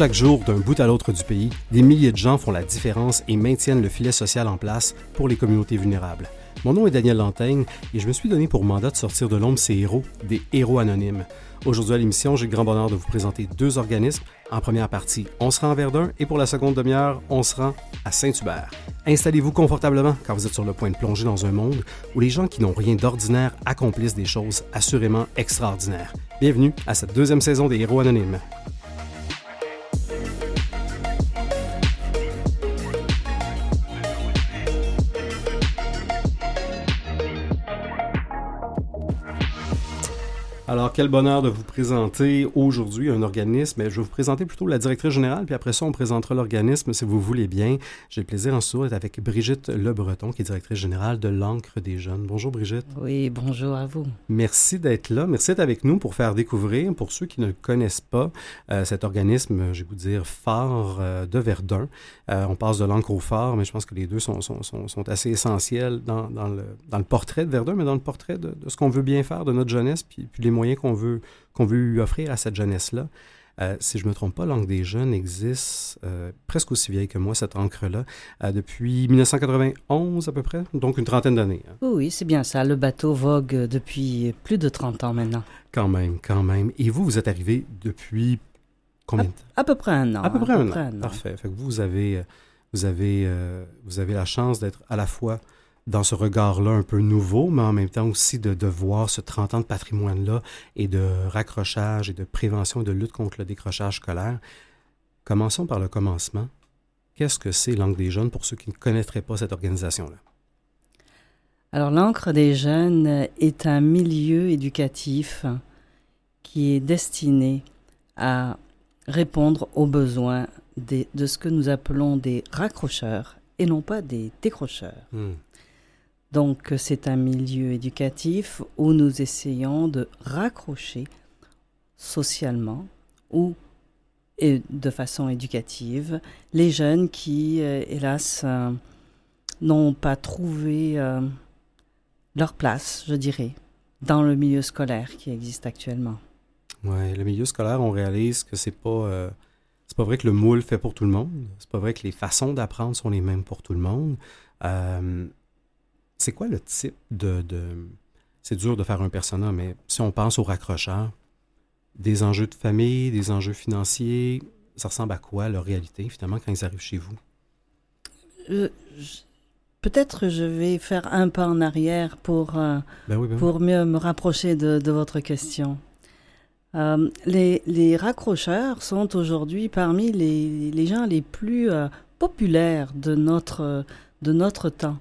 Chaque jour, d'un bout à l'autre du pays, des milliers de gens font la différence et maintiennent le filet social en place pour les communautés vulnérables. Mon nom est Daniel Lantaigne et je me suis donné pour mandat de sortir de l'ombre ces héros, des héros anonymes. Aujourd'hui à l'émission, j'ai le grand bonheur de vous présenter deux organismes. En première partie, on se rend à Verdun et pour la seconde demi-heure, on se rend à Saint-Hubert. Installez-vous confortablement car vous êtes sur le point de plonger dans un monde où les gens qui n'ont rien d'ordinaire accomplissent des choses assurément extraordinaires. Bienvenue à cette deuxième saison des Héros Anonymes. Alors, quel bonheur de vous présenter aujourd'hui un organisme. Je vais vous présenter plutôt la directrice générale, puis après ça, on présentera l'organisme si vous voulez bien. J'ai le plaisir en ce d'être avec Brigitte Le Breton, qui est directrice générale de l'Ancre des Jeunes. Bonjour Brigitte. Oui, bonjour à vous. Merci d'être là. Merci d'être avec nous pour faire découvrir, pour ceux qui ne connaissent pas, euh, cet organisme, je vais vous dire, phare euh, de Verdun. Euh, on passe de l'encre au phare, mais je pense que les deux sont, sont, sont, assez essentiels dans, dans, le, dans, le, portrait de Verdun, mais dans le portrait de, de ce qu'on veut bien faire de notre jeunesse, puis, puis les moyens qu'on veut, qu'on veut lui offrir à cette jeunesse-là. Euh, si je ne me trompe pas, l'Ancre des Jeunes existe euh, presque aussi vieille que moi, cette encre-là, euh, depuis 1991 à peu près, donc une trentaine d'années. Hein. Oui, c'est bien ça. Le bateau vogue depuis plus de 30 ans maintenant. Quand même, quand même. Et vous, vous êtes arrivé depuis combien de temps? À, peu près un an. À peu près, un, an. Parfait. Fait que vous avez, vous avez, vous avez la chance d'être à la fois dans ce regard-là un peu nouveau, mais en même temps aussi de, de voir ce 30 ans de patrimoine-là et de raccrochage et de prévention et de lutte contre le décrochage scolaire. Commençons par le commencement. Qu'est-ce que c'est l'Ancre des Jeunes pour ceux qui ne connaîtraient pas cette organisation-là? Alors, l'Ancre des Jeunes est un milieu éducatif qui est destiné à répondre aux besoins de ce que nous appelons des raccrocheurs et non pas des décrocheurs. Hmm. Donc c'est un milieu éducatif où nous essayons de raccrocher socialement ou et de façon éducative les jeunes qui, euh, hélas, euh, n'ont pas trouvé euh, leur place, je dirais, dans le milieu scolaire qui existe actuellement. Oui, le milieu scolaire, on réalise que c'est pas pas vrai que le moule fait pour tout le monde. C'est pas vrai que les façons d'apprendre sont les mêmes pour tout le monde. C'est quoi le type de, C'est dur de faire un persona, mais si on pense au raccrocheur, des enjeux de famille, des enjeux financiers, ça ressemble à quoi leur réalité finalement quand ils arrivent chez vous? Euh, peut-être je vais faire un pas en arrière pour, euh, ben ben pour mieux me rapprocher de, votre question. Euh, les, les, raccrocheurs sont aujourd'hui parmi les, les, gens les plus populaires de notre, de notre temps.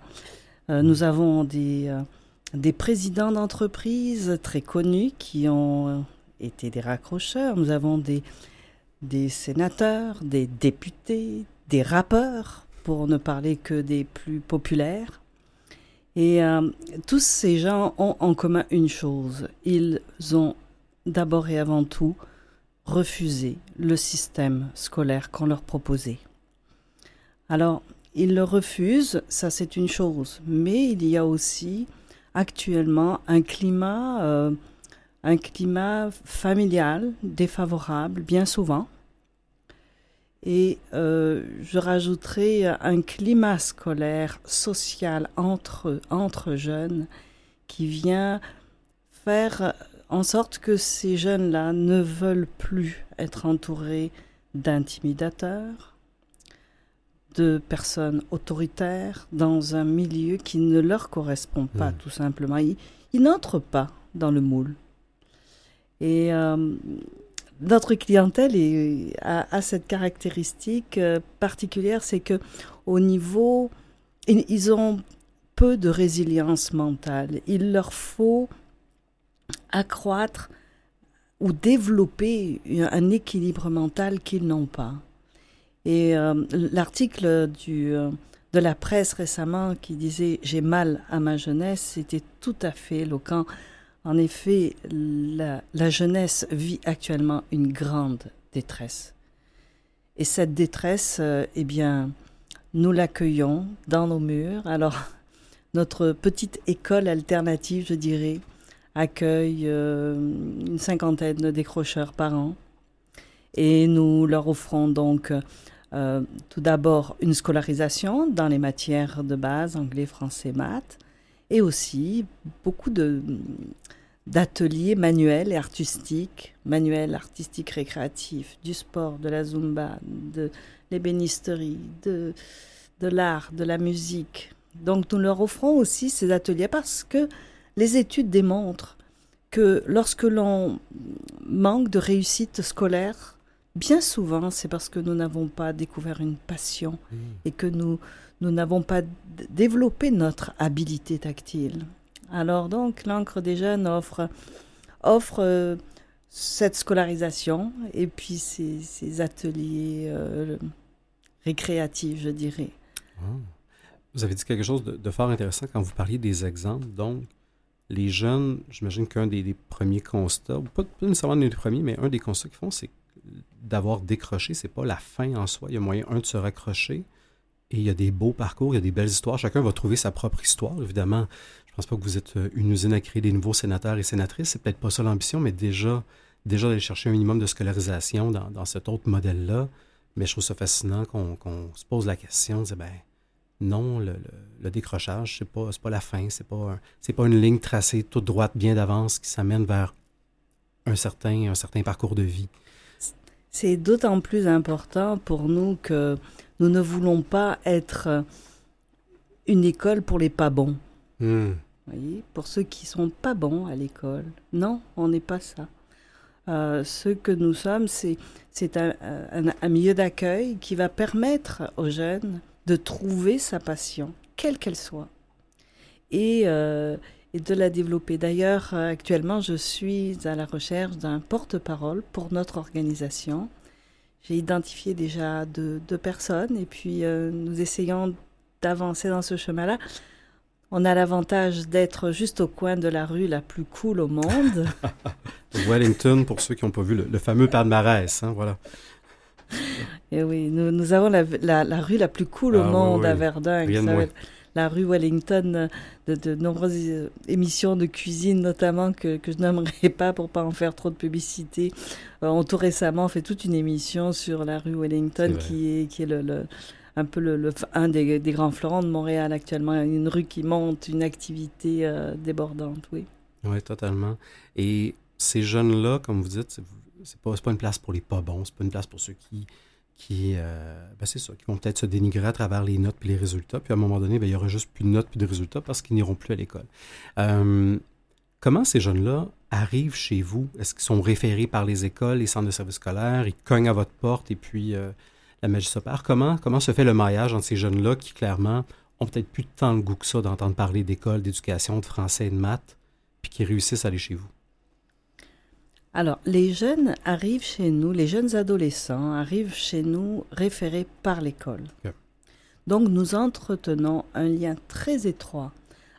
Euh, nous avons des, euh, présidents d'entreprises très connus qui ont euh, été des raccrocheurs. Nous avons des sénateurs, des députés, des rappeurs, pour ne parler que des plus populaires. Et tous ces gens ont en commun une chose, ils ont d'abord et avant tout refusé le système scolaire qu'on leur proposait. Alors, ils le refusent, ça c'est une chose, mais il y a aussi actuellement un climat, euh, un climat familial défavorable, bien souvent. Et euh, je rajouterai un climat scolaire, social entre, entre jeunes qui vient faire en sorte que ces jeunes-là ne veulent plus être entourés d'intimidateurs, de personnes autoritaires dans un milieu qui ne leur correspond pas, hmm. tout simplement. Ils, n'entrent pas dans le moule. Et euh, notre clientèle a, cette caractéristique euh, particulière, c'est que au niveau, ils ont peu de résilience mentale. Il leur faut accroître ou développer un équilibre mental qu'ils n'ont pas. Et euh, l'article euh, de la presse récemment qui disait J'ai mal à ma jeunesse, c'était tout à fait éloquent. En effet, la, la, jeunesse vit actuellement une grande détresse. Et cette détresse, euh, eh bien, nous l'accueillons dans nos murs. Alors, notre petite école alternative, je dirais, accueille une cinquantaine de décrocheurs par an. Et nous leur offrons donc euh, tout d'abord une scolarisation dans les matières de base, anglais, français, maths, et aussi beaucoup de d'ateliers manuels et artistiques, manuels, artistiques, récréatifs, du sport, de la zumba, de l'ébénisterie, de, de l'art, de la musique. Donc nous leur offrons aussi ces ateliers parce que les études démontrent que lorsque l'on manque de réussite scolaire, bien souvent c'est parce que nous n'avons pas découvert une passion mmh. et que nous nous n'avons pas développé notre habilité tactile. Alors donc l'encre des jeunes offre offre euh, cette scolarisation et puis ces, ateliers euh, récréatifs, je dirais. Vous avez dit quelque chose de, fort intéressant quand vous parliez des exemples. Donc, les jeunes, j'imagine qu'un des, premiers constats, pas, pas nécessairement un des premiers, mais un des constats qu'ils font, c'est d'avoir décroché, c'est pas la fin en soi. Il y a moyen, un, de se raccrocher. Et il y a des beaux parcours, il y a des belles histoires. Chacun va trouver sa propre histoire, évidemment. Je pense pas que vous êtes euh, une usine à créer des nouveaux sénateurs et sénatrices. C'est peut-être pas ça l'ambition, mais déjà, déjà d'aller chercher un minimum de scolarisation dans, cet autre modèle-là. Mais je trouve ça fascinant qu'on se pose la question, de ben, non, le, décrochage, c'est pas, pas la fin, c'est pas, pas une ligne tracée toute droite, bien d'avance, qui s'amène vers un certain, un certain parcours de vie. C'est d'autant plus important pour nous que nous ne voulons pas être une école pour les pas bons. Hmm. pour ceux qui sont pas bons à l'école. Non, on n'est pas ça. Euh, ce que nous sommes, c'est, c'est un, un, milieu d'accueil qui va permettre aux jeunes de trouver sa passion, quelle qu'elle soit, et, euh, et de la développer. D'ailleurs, euh, actuellement, je suis à la recherche d'un porte-parole pour notre organisation. J'ai identifié déjà deux, personnes et puis euh, nous essayons d'avancer dans ce chemin-là. On a l'avantage d'être juste au coin de la rue la plus cool au monde. Wellington, pour ceux qui n'ont pas vu le, fameux palmarès, hein, voilà. Et oui, nous, nous avons la, la, rue la plus cool au ah, monde à Verdun, la rue Wellington, de, de, nombreuses euh, émissions de cuisine notamment que, que je n'aimerais pas pour pas en faire trop de publicité. Euh, on tout récemment fait toute une émission sur la rue Wellington qui est, qui est le, un peu le, un des, des, grands fleurons de Montréal actuellement, une rue qui monte, une activité euh, débordante, oui. Oui, totalement. Et ces jeunes-là, comme vous dites, c'est pas, pas une place pour les pas bons, c'est pas une place pour ceux qui, qui, euh, ben c'est ça, qui vont peut-être se dénigrer à travers les notes et les résultats. Puis à un moment donné, ben, il y aura juste plus de notes puis de résultats parce qu'ils n'iront plus à l'école. Euh, comment ces jeunes-là arrivent chez vous? Est-ce qu'ils sont référés par les écoles, les centres de services scolaires? Ils cognent à votre porte et puis euh, la magie s'opère? Comment, comment se fait le maillage entre ces jeunes-là qui, clairement, ont peut-être plus de le goût que ça d'entendre parler d'école, d'éducation, de français et de maths, puis qui réussissent à aller chez vous? Alors, les jeunes arrivent chez nous, les jeunes adolescents arrivent chez nous référés par l'école. Donc, nous entretenons un lien très étroit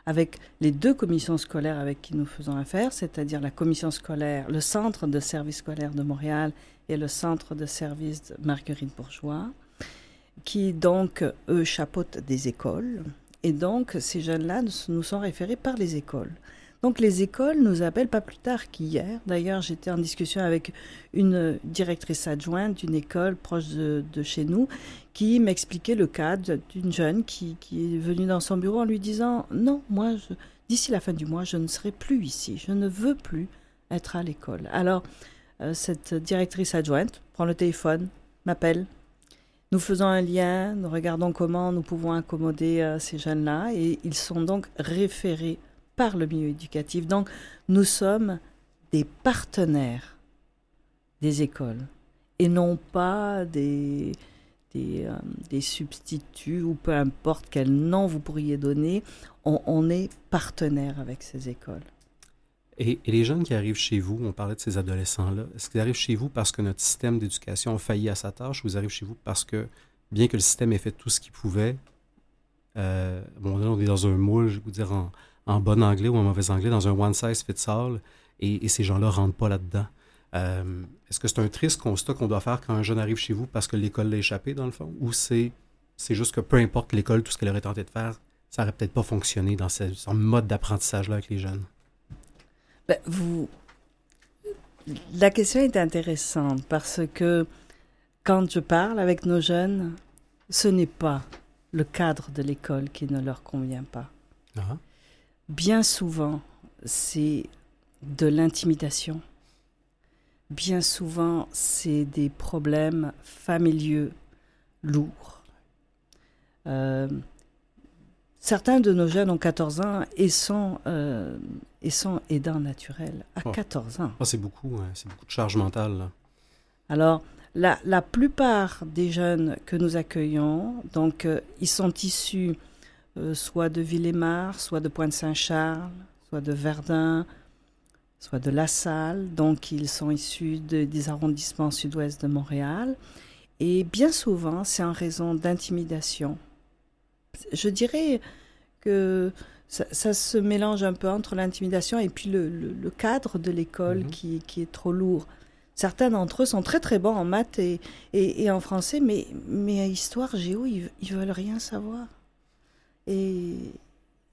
avec les deux commissions scolaires avec qui nous faisons affaire, c'est-à-dire la commission scolaire, le centre de service scolaire de Montréal et le centre de service de Marguerite Bourgeois, qui donc, eux, chapeautent des écoles. Et donc, ces jeunes-là nous sont référés par les écoles. Donc les écoles nous appellent pas plus tard qu'hier. D'ailleurs, j'étais en discussion avec une directrice adjointe d'une école proche de, chez nous qui m'expliquait le cas d'une jeune qui, est venue dans son bureau en lui disant non, moi, d'ici la fin du mois, je ne serai plus ici. Je ne veux plus être à l'école. Alors euh, cette directrice adjointe prend le téléphone, m'appelle. Nous faisons un lien, nous regardons comment nous pouvons accommoder euh, ces jeunes-là et ils sont donc référés par le milieu éducatif. Donc, nous sommes des partenaires des écoles et non pas des, des, euh, substituts ou peu importe quel nom vous pourriez donner. On, est partenaire avec ces écoles. Et, les jeunes qui arrivent chez vous, on parlait de ces adolescents-là, est-ce qu'ils arrivent chez vous parce que notre système d'éducation a failli à sa tâche ou ils arrivent chez vous parce que, bien que le système ait fait tout ce qu'il pouvait, euh, bon, là, on est dans un moule, je vais vous dire, en, en bon anglais ou en mauvais anglais dans un one size fits all et, ces gens-là ne rentrent pas là-dedans. Euh, est-ce que c'est un triste constat qu'on doit faire quand un jeune arrive chez vous parce que l'école l'a échappé, dans le fond, ou c'est, juste que peu importe l'école, tout ce qu'elle aurait tenté de faire, ça n'aurait peut-être pas fonctionné dans ce, mode d'apprentissage-là avec les jeunes? Ben, vous... la question est intéressante parce que quand je parle avec nos jeunes, ce n'est pas le cadre de l'école qui ne leur convient pas. Ah. Bien souvent, c'est de l'intimidation. Bien souvent, c'est des problèmes familiaux lourds. Euh, certains de nos jeunes ont 14 ans et sont, euh, et sont aidants naturels à 14 ans. Oh, c'est beaucoup, c'est beaucoup de charge mentale. Alors, la, la, plupart des jeunes que nous accueillons, donc, euh, ils sont issus soit de Villemar, soit de Pointe-Saint-Charles, soit de Verdun, soit de La Salle. Donc, ils sont issus des arrondissements sud-ouest de Montréal. Et bien souvent, c'est en raison d'intimidation. Je dirais que ça, se mélange un peu entre l'intimidation et puis le, cadre de l'école mhm. qui, qui, est trop lourd. Certains d'entre eux sont très très bons en maths et, et, en français, mais, mais histoire, géo, ils, ils veulent rien savoir. Et,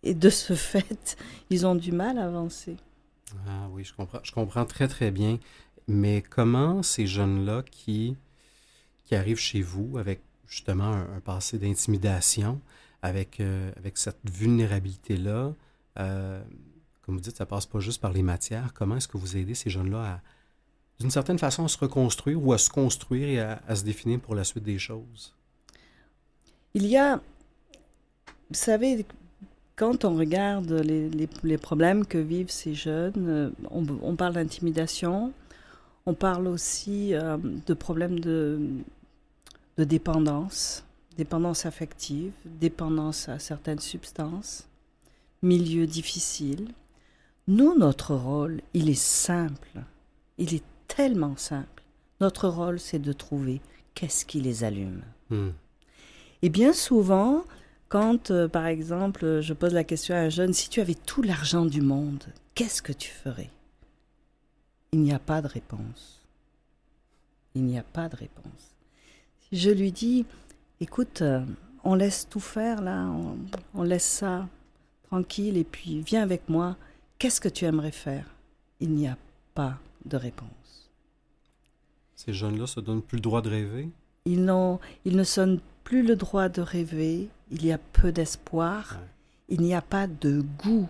et de ce fait, ils ont du mal à avancer. Ah oui, je comprends, je comprends très très bien. Mais comment ces jeunes-là qui, qui arrivent chez vous avec justement un, passé d'intimidation, avec, euh, avec cette vulnérabilité-là, euh, comme vous dites, ça passe pas juste par les matières. Comment est-ce que vous aidez ces jeunes-là à, d'une certaine façon, à se reconstruire ou à se construire et à, à se définir pour la suite des choses? Il y a, savez, quand on regarde les, les, problèmes que vivent ces jeunes, euh, on, parle d'intimidation, on parle aussi euh, de problèmes de, de dépendance, dépendance affective, dépendance à certaines substances, milieu difficile. Nous, notre rôle, il est simple, il est tellement simple. Notre rôle, c'est de trouver qu'est-ce qui les allume. Hmm. Et bien souvent, quand, euh, par exemple, je pose la question à un jeune, si tu avais tout l'argent du monde, qu'est-ce que tu ferais? Il n'y a pas de réponse. Il n'y a pas de réponse. Si je lui dis, écoute, euh, on laisse tout faire là, on, laisse ça tranquille et puis viens avec moi, qu'est-ce que tu aimerais faire? Il n'y a pas de réponse. Ces jeunes-là se donnent plus le droit de rêver? Ils, ils ne sonnent plus le droit de rêver, il y a peu d'espoir, il n'y a pas de goût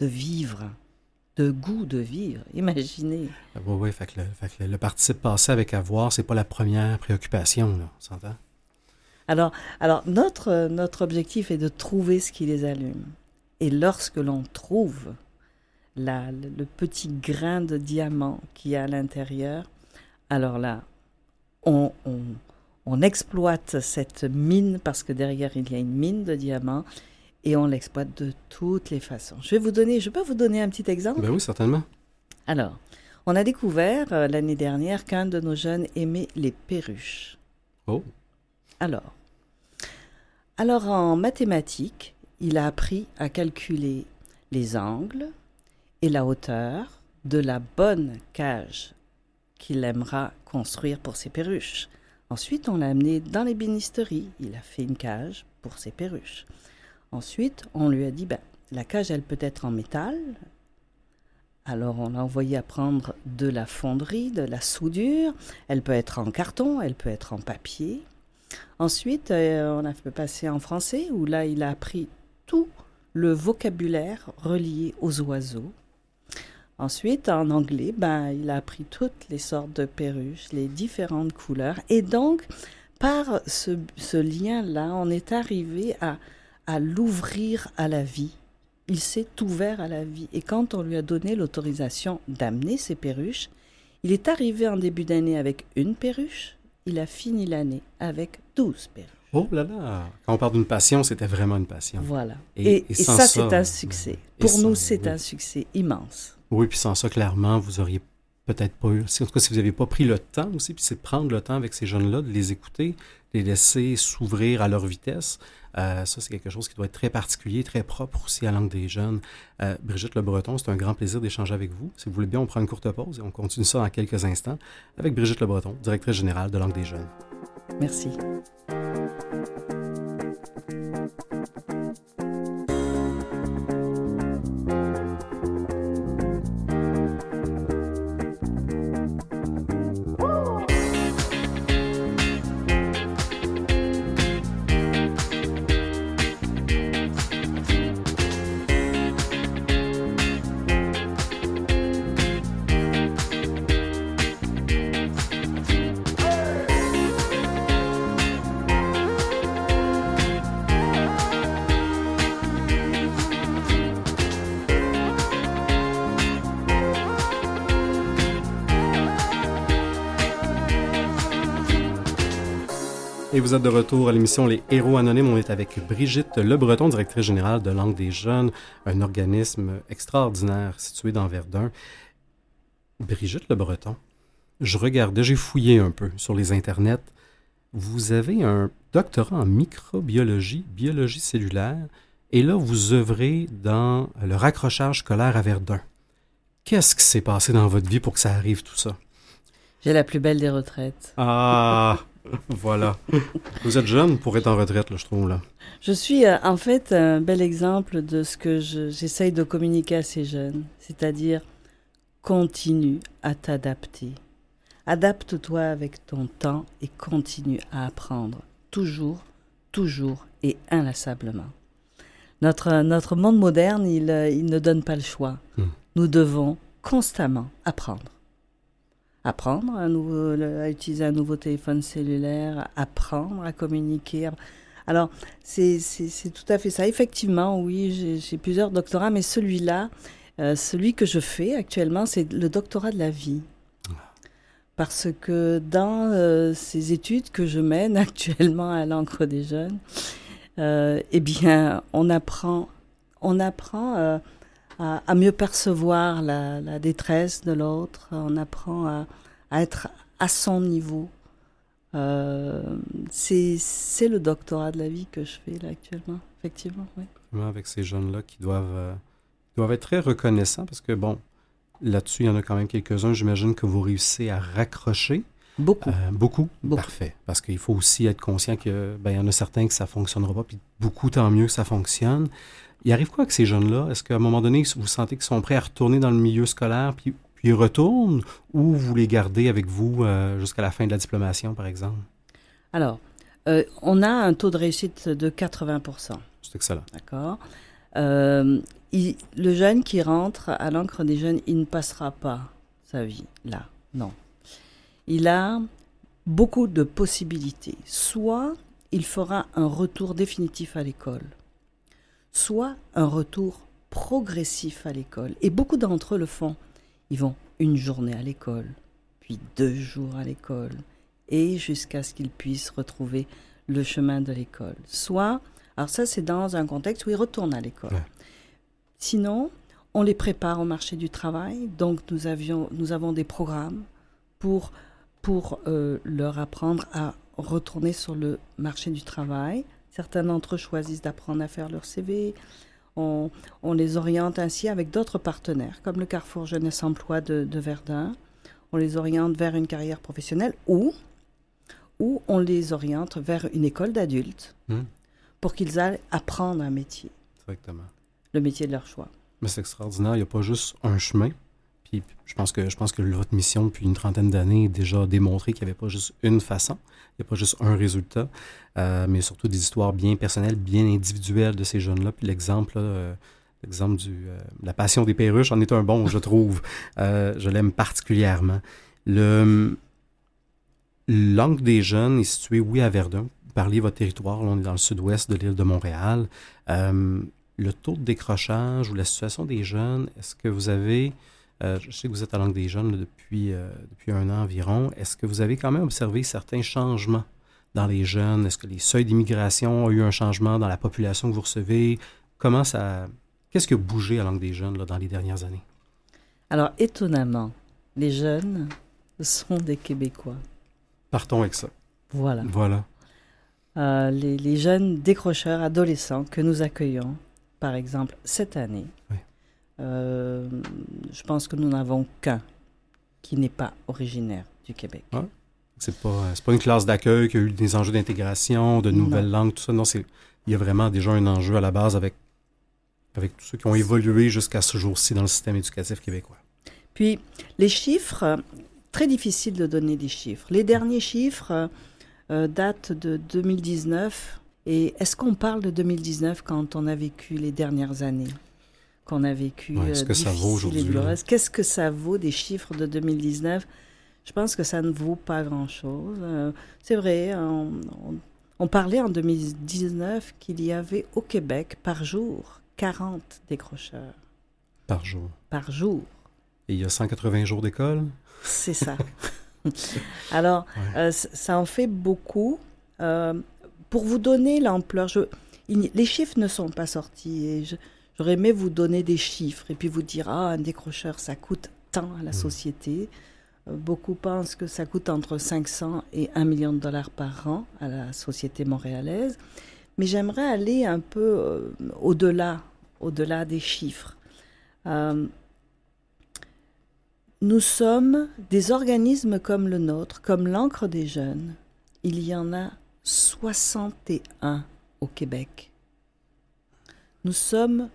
de vivre. De goût de vivre, imaginez. Oui, oui, fait que le, fait le, participe passé avec avoir, c'est pas la première préoccupation, là, on s'entend? Alors, alors notre, notre objectif est de trouver ce qui les allume. Et lorsque l'on trouve la, le petit grain de diamant qui y a à l'intérieur, alors là, on, on, on exploite cette mine parce que derrière il y a une mine de diamants et on l'exploite de toutes les façons. Je vais vous donner, je peux vous donner un petit exemple? Ben oui, certainement. Alors, on a découvert euh, l'année dernière qu'un de nos jeunes aimait les perruches. Oh. Alors, alors en mathématiques, il a appris à calculer les angles et la hauteur de la bonne cage qu'il aimera construire pour ses perruches. Ensuite, on l'a amené dans les bénisteries. Il a fait une cage pour ses perruches. Ensuite, on lui a dit, ben, la cage, elle peut être en métal. Alors, on l'a envoyé à prendre de la fonderie, de la soudure. Elle peut être en carton, elle peut être en papier. Ensuite, euh, on a fait passer en français, où là, il a appris tout le vocabulaire relié aux oiseaux. Ensuite, en anglais, ben, il a appris toutes les sortes de perruches, les différentes couleurs. Et donc, par ce, lien-là, on est arrivé à, à l'ouvrir à la vie. Il s'est ouvert à la vie. Et quand on lui a donné l'autorisation d'amener ses perruches, il est arrivé en début d'année avec une perruche. Il a fini l'année avec douze perruches. Oh là là! Quand on parle d'une passion, c'était vraiment une passion. Voilà. Et, ça, c'est un succès. Pour nous, c'est un succès immense. Oui, puis sans ça, clairement, vous auriez peut-être pas eu. En tout cas, si vous n'avez pas pris le temps aussi, puis c'est de prendre le temps avec ces jeunes-là, de les écouter, les laisser s'ouvrir à leur vitesse. Euh, ça, c'est quelque chose qui doit être très particulier, très propre aussi à l'angle des jeunes. Euh, Brigitte Le Breton, c'est un grand plaisir d'échanger avec vous. Si vous voulez bien, on prend une courte pause et on continue ça dans quelques instants avec Brigitte Le Breton, directrice générale de l'angle des jeunes. Merci. Et vous êtes de retour à l'émission Les Héros Anonymes. On est avec Brigitte Le Breton, directrice générale de Langue des Jeunes, un organisme extraordinaire situé dans Verdun. Brigitte Le Breton, je regardais, j'ai fouillé un peu sur les internets. Vous avez un doctorat en microbiologie, biologie cellulaire, et là, vous œuvrez dans le raccrochage scolaire à Verdun. Qu'est-ce qui s'est passé dans votre vie pour que ça arrive tout ça? J'ai la plus belle des retraites. Ah, voilà. Vous êtes jeune pour être en retraite, là, je trouve, là. Je suis euh, en fait un bel exemple de ce que j'essaye de communiquer à ces jeunes, c'est-à-dire continue à t'adapter. Adapte-toi avec ton temps et continue à apprendre, toujours, toujours et inlassablement. Notre, notre monde moderne, il, euh, il ne donne pas le choix. Hmm. Nous devons constamment apprendre apprendre à, utiliser un nouveau téléphone cellulaire, apprendre à communiquer. Alors, c'est tout à fait ça. Effectivement, oui, j'ai plusieurs doctorats, mais celui-là, euh, celui que je fais actuellement, c'est le doctorat de la vie. Parce que dans euh, ces études que je mène actuellement à l'encre des jeunes, euh, eh bien, on apprend, on apprend à, mieux percevoir la, détresse de l'autre, on apprend à, être à son niveau. Euh, c'est le doctorat de la vie que je fais là actuellement, effectivement. Oui. Avec ces jeunes-là qui doivent, euh, doivent être très reconnaissants parce que, bon, là-dessus, il y en a quand même quelques-uns. J'imagine que vous réussissez à raccrocher. Beaucoup. Euh, beaucoup. Parfait. Parce qu'il faut aussi être conscient que ben, y en a certains que ça ne fonctionnera pas, puis beaucoup, tant mieux que ça fonctionne. Il arrive quoi avec ces jeunes-là? Est-ce qu'à un moment donné, vous sentez qu'ils sont prêts à retourner dans le milieu scolaire, puis, puis retournent, ou vous les gardez avec vous euh, jusqu'à la fin de la diplomation, par exemple? Alors, euh, on a un taux de réussite de 80 C'est excellent. D'accord? Euh, le jeune qui rentre à l'encre des jeunes, il ne passera pas sa vie là. Non. Il a beaucoup de possibilités. Soit il fera un retour définitif à l'école soit un retour progressif à l'école. Et beaucoup d'entre eux le font. Ils vont une journée à l'école, puis deux jours à l'école, et jusqu'à ce qu'ils puissent retrouver le chemin de l'école. Soit, alors ça c'est dans un contexte où ils retournent à l'école. Sinon, on les prépare au marché du travail, donc nous, avions, nous avons des programmes pour, pour euh, leur apprendre à retourner sur le marché du travail, Certains d'entre eux choisissent d'apprendre à faire leur CV. On, les oriente ainsi avec d'autres partenaires, comme le Carrefour Jeunesse Emploi de, Verdun. On les oriente vers une carrière professionnelle ou, ou on les oriente vers une école d'adultes hmm. pour qu'ils aillent apprendre un métier. Exactement. Le métier de leur choix. Mais c'est extraordinaire. Il n'y a pas juste un chemin. Je pense que, votre mission depuis une trentaine d'années est déjà démontré qu'il n'y avait pas juste une façon. Il n'y a pas juste un résultat, euh, mais surtout des histoires bien personnelles, bien individuelles de ces jeunes-là. Puis l'exemple, euh, l'exemple de euh, la passion des perruches en est un bon, je trouve. je l'aime particulièrement. Le l'Angle des jeunes est situé, oui, à Verdun. Vous parliez de votre territoire, on est dans le sud-ouest de l'île de Montréal. le taux de décrochage ou la situation des jeunes, est-ce que vous avez euh, je sais que vous êtes à Langue des Jeunes depuis, euh, depuis un an environ. Est-ce que vous avez quand même observé certains changements dans les jeunes? Est-ce que les seuils d'immigration ont eu un changement dans la population que vous recevez? Comment ça. Qu'est-ce qui a bougé à Langue des Jeunes dans les dernières années? Alors, étonnamment, les jeunes sont des Québécois. Partons avec ça. Voilà. Voilà. Euh, les, les, jeunes décrocheurs adolescents que nous accueillons, par exemple, cette année, oui. Euh, je pense que nous n'avons qu'un qui n'est pas originaire du Québec. Ouais. C'est pas, pas une classe d'accueil qui a eu des enjeux d'intégration, de nouvelles langues, tout ça. Non, il y a vraiment déjà un enjeu à la base avec, avec tous ceux qui ont évolué jusqu'à ce jour-ci dans le système éducatif québécois. Puis, les chiffres, très difficile de donner des chiffres. Les derniers chiffres euh, datent de 2019. Et est-ce qu'on parle de 2019 quand on a vécu les dernières années? Qu'on a vécu. Qu'est-ce que ça vaut aujourd'hui? Qu'est-ce que ça vaut des chiffres de 2019? Je pense que ça ne vaut pas grand-chose. Euh, c'est vrai, on, parlait en 2019 qu'il y avait au Québec par jour 40 décrocheurs. Par jour? Par jour. Et il y a 180 jours d'école? C'est ça. Alors, euh, ça en fait beaucoup. pour vous donner l'ampleur, les chiffres ne sont pas sortis et j'aurais aimé vous donner des chiffres et puis vous dire, ah, un décrocheur, ça coûte tant à la mmh. société. Beaucoup pensent que ça coûte entre 500 et 1 million de dollars par an à la société montréalaise. Mais j'aimerais aller un peu euh, au-delà, au-delà des chiffres. Euh, nous sommes des organismes comme le nôtre, comme l'encre des jeunes. Il y en a 61 au Québec. Nous sommes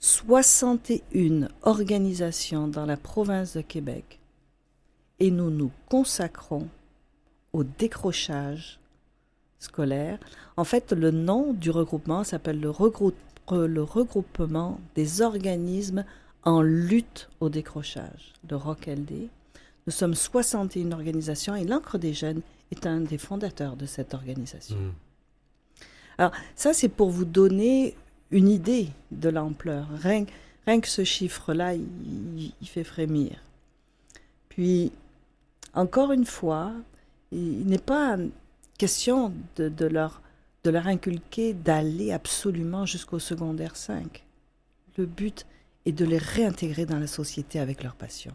61 organisations dans la province de Québec et nous nous consacrons au décrochage scolaire. En fait, le nom du regroupement s'appelle le, regroupement des organismes en lutte au décrochage, le ROC-LD. Nous sommes 61 organisations et l'Ancre des Jeunes est un des fondateurs de cette organisation. Mmh. Alors, ça, c'est pour vous donner une idée de l'ampleur. Rien, que ce chiffre-là, il, fait frémir. Puis, encore une fois, il n'est pas question de, leur, de leur inculquer d'aller absolument jusqu'au secondaire 5. Le but est de les réintégrer dans la société avec leur passion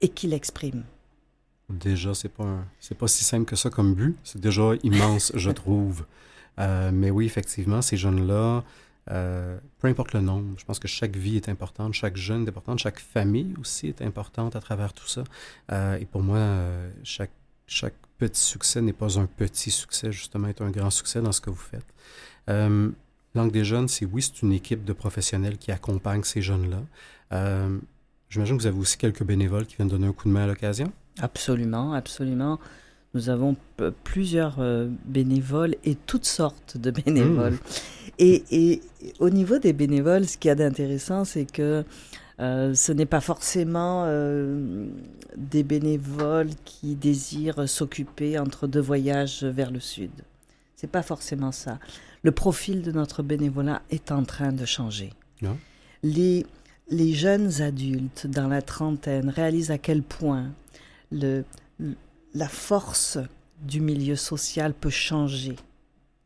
et qu'ils l'expriment. Déjà, c'est pas c'est pas si simple que ça comme but. C'est déjà immense, je trouve. Euh, mais oui, effectivement, ces jeunes-là, euh, peu importe le nombre, je pense que chaque vie est importante, chaque jeune est importante, chaque famille aussi est importante à travers tout ça. Euh, et pour moi, chaque, chaque petit succès n'est pas un petit succès, justement, est un grand succès dans ce que vous faites. Langue des jeunes, c'est oui, c'est une équipe de professionnels qui accompagne ces jeunes-là. J'imagine que vous avez aussi quelques bénévoles qui viennent donner un coup de main à l'occasion. Absolument, absolument. Nous avons plusieurs euh, bénévoles et toutes sortes de bénévoles. Mmh. Et, au niveau des bénévoles, ce qu'il y a d'intéressant, c'est que euh, ce n'est pas forcément euh, des bénévoles qui désirent s'occuper entre deux voyages vers le sud. C'est pas forcément ça. Le profil de notre bénévolat est en train de changer. Ah. Les, les jeunes adultes dans la trentaine réalisent à quel point le, la force du milieu social peut changer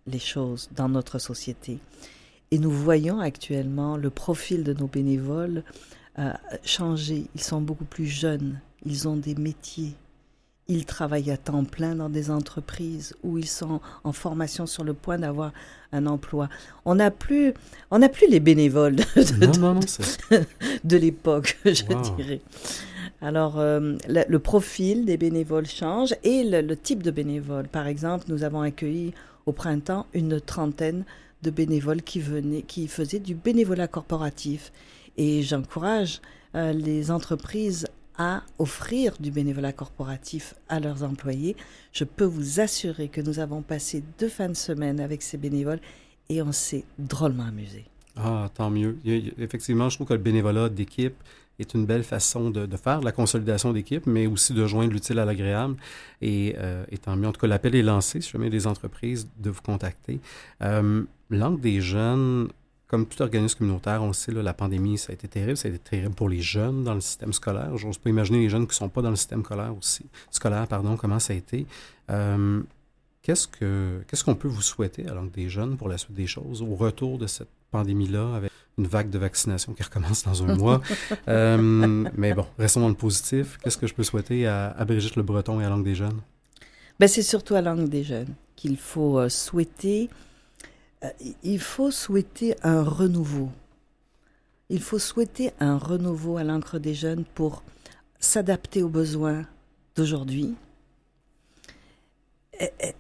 les choses dans notre société. Et nous voyons actuellement le profil de nos bénévoles euh, changer. Ils sont beaucoup plus jeunes, ils ont des métiers, ils travaillent à temps plein dans des entreprises où ils sont en formation sur le point d'avoir un emploi. On n'a plus, on n'a plus les bénévoles de, de, l'époque, je dirais. Alors, euh, le, profil des bénévoles change et le, type de bénévoles. Par exemple, nous avons accueilli au printemps une trentaine de bénévoles qui venaient, qui faisaient du bénévolat corporatif. Et j'encourage euh, les entreprises à offrir du bénévolat corporatif à leurs employés. Je peux vous assurer que nous avons passé deux fins de semaine avec ces bénévoles et on s'est drôlement amusé. Ah, tant mieux. Effectivement, je trouve que le bénévolat d'équipe, est une belle façon de, faire la consolidation d'équipe, mais aussi de joindre l'utile à l'agréable. Et, euh, tant mieux, en tout cas, l'appel est lancé, si jamais des entreprises, de vous contacter. Euh, L'angle des jeunes, comme tout organisme communautaire, on le sait, la pandémie, ça a été terrible. Ça a été terrible pour les jeunes dans le système scolaire. J'ose pas imaginer les jeunes qui ne sont pas dans le système scolaire aussi. Scolaire, pardon, comment ça a été. Euh, qu'est-ce que qu'est-ce qu'on peut vous souhaiter à l'angle des jeunes pour la suite des choses, au retour de cette pandémie-là, une vague de vaccination qui recommence dans un mois. Euh, mais bon, restons dans le positif. Qu'est-ce que je peux souhaiter à, Brigitte Le Breton et à Langue des Jeunes? Ben, c'est surtout à Langue des Jeunes qu'il faut euh, souhaiter. Euh, il faut souhaiter un renouveau. Il faut souhaiter un renouveau à l'encre des jeunes pour s'adapter aux besoins d'aujourd'hui,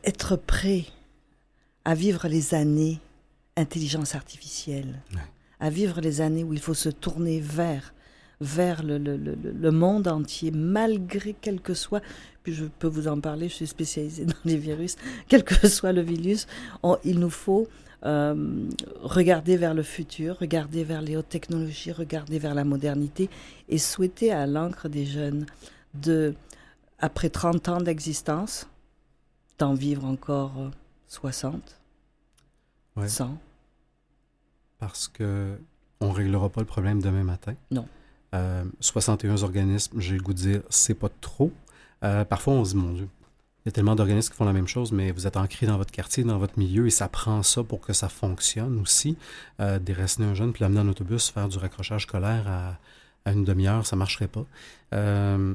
être prêt à vivre les années intelligence artificielle, à vivre les années où il faut se tourner vers vers le, le, le, monde entier, malgré quel que soit, puis je peux vous en parler, je suis spécialisée dans les virus, quel que soit le virus, il nous faut euh, regarder vers le futur, regarder vers les hautes technologies, regarder vers la modernité et souhaiter à l'encre des jeunes de, après 30 ans d'existence, d'en vivre encore 60, 100 parce que on réglera pas le problème demain matin. Non. 61 euh, organismes, j'ai le goût de dire, c'est pas trop. Euh, parfois, on se dit, mon Dieu, il y a tellement d'organismes qui font la même chose, mais vous êtes ancré dans votre quartier, dans votre milieu, et ça prend ça pour que ça fonctionne aussi. Euh, déraciner un jeune, puis l'amener en autobus, faire du raccrochage scolaire à, une demi-heure, ça ne marcherait pas. Euh,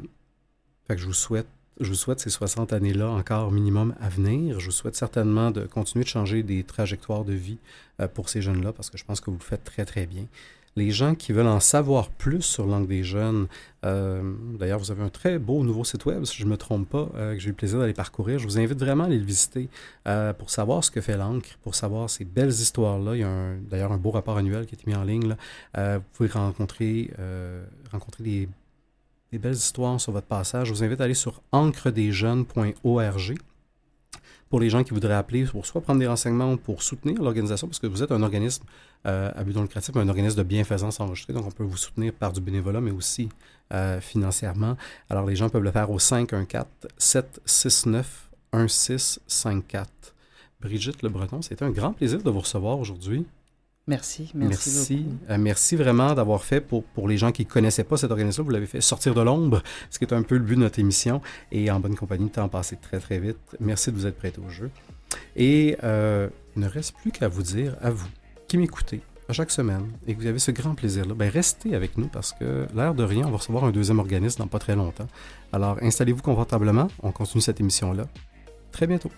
fait que je vous souhaite je vous souhaite ces 60 années-là encore minimum à venir. Je vous souhaite certainement de continuer de changer des trajectoires de vie euh, pour ces jeunes-là parce que je pense que vous le faites très, très bien les gens qui veulent en savoir plus sur l'angle des jeunes, euh, d'ailleurs, vous avez un très beau nouveau site web, si je ne me trompe pas, euh, que j'ai eu le plaisir d'aller parcourir. Je vous invite vraiment à aller le visiter pour savoir ce que fait l'encre, pour savoir ces belles histoires-là. Il y a d'ailleurs un beau rapport annuel qui a été mis en ligne. vous pouvez rencontrer, rencontrer des, des, belles histoires sur votre passage. Je vous invite à aller sur encredesjeunes.org pour les gens qui voudraient appeler pour soit prendre des renseignements ou pour soutenir l'organisation, parce que vous êtes un organisme euh, à but non lucratif, un organisme de bienfaisance enregistré, donc on peut vous soutenir par du bénévolat, mais aussi euh, financièrement. Alors les gens peuvent le faire au 514-769-1654. Brigitte Le Breton, c'était un grand plaisir de vous recevoir aujourd'hui. Merci, merci. Merci, euh, merci vraiment d'avoir fait pour, pour les gens qui ne connaissaient pas cette organisation, vous l'avez fait sortir de l'ombre, ce qui est un peu le but de notre émission. Et en bonne compagnie, le temps passé très très vite. Merci de vous être prêté au jeu. Et euh, il ne reste plus qu'à vous dire, à vous qui m'écoutez à chaque semaine et que vous avez ce grand plaisir-là, ben restez avec nous parce que l'air de rien, on va recevoir un deuxième organisme dans pas très longtemps. Alors installez-vous confortablement, on continue cette émission-là. Très bientôt.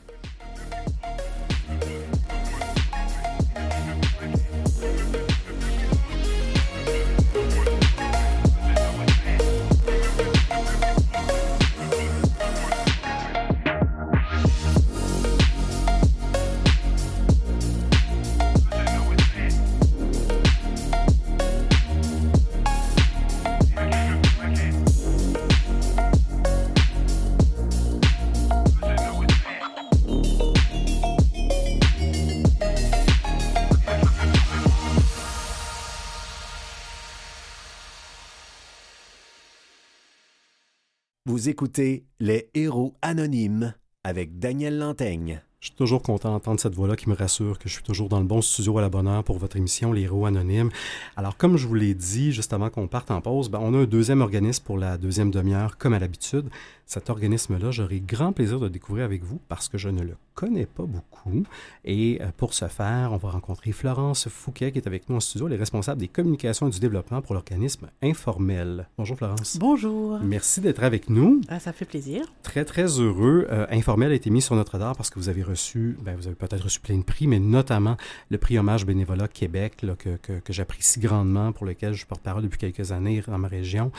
Écoutez Les Héros Anonymes avec Daniel Lantaigne. Je suis toujours content d'entendre cette voix-là qui me rassure que je suis toujours dans le bon studio à la bonne heure pour votre émission Les Héros Anonymes. Alors, comme je vous l'ai dit juste avant qu'on parte en pause, ben, on a un deuxième organisme pour la deuxième demi-heure, comme à l'habitude. Cet organisme-là, j'aurai grand plaisir de découvrir avec vous parce que je ne le connais pas beaucoup. Et euh, pour ce faire, on va rencontrer Florence Fouquet qui est avec nous en studio, elle est responsable des communications et du développement pour l'organisme Informel. Bonjour Florence. Bonjour. Merci d'être avec nous. Ah, ça fait plaisir. Très, très heureux. Euh, Informel a été mis sur notre radar parce que vous avez reçu, ben, vous avez peut-être reçu plein de prix, mais notamment le prix Hommage Bénévolat Québec, que, que, j'apprécie grandement, pour lequel je porte parole depuis quelques années dans ma région.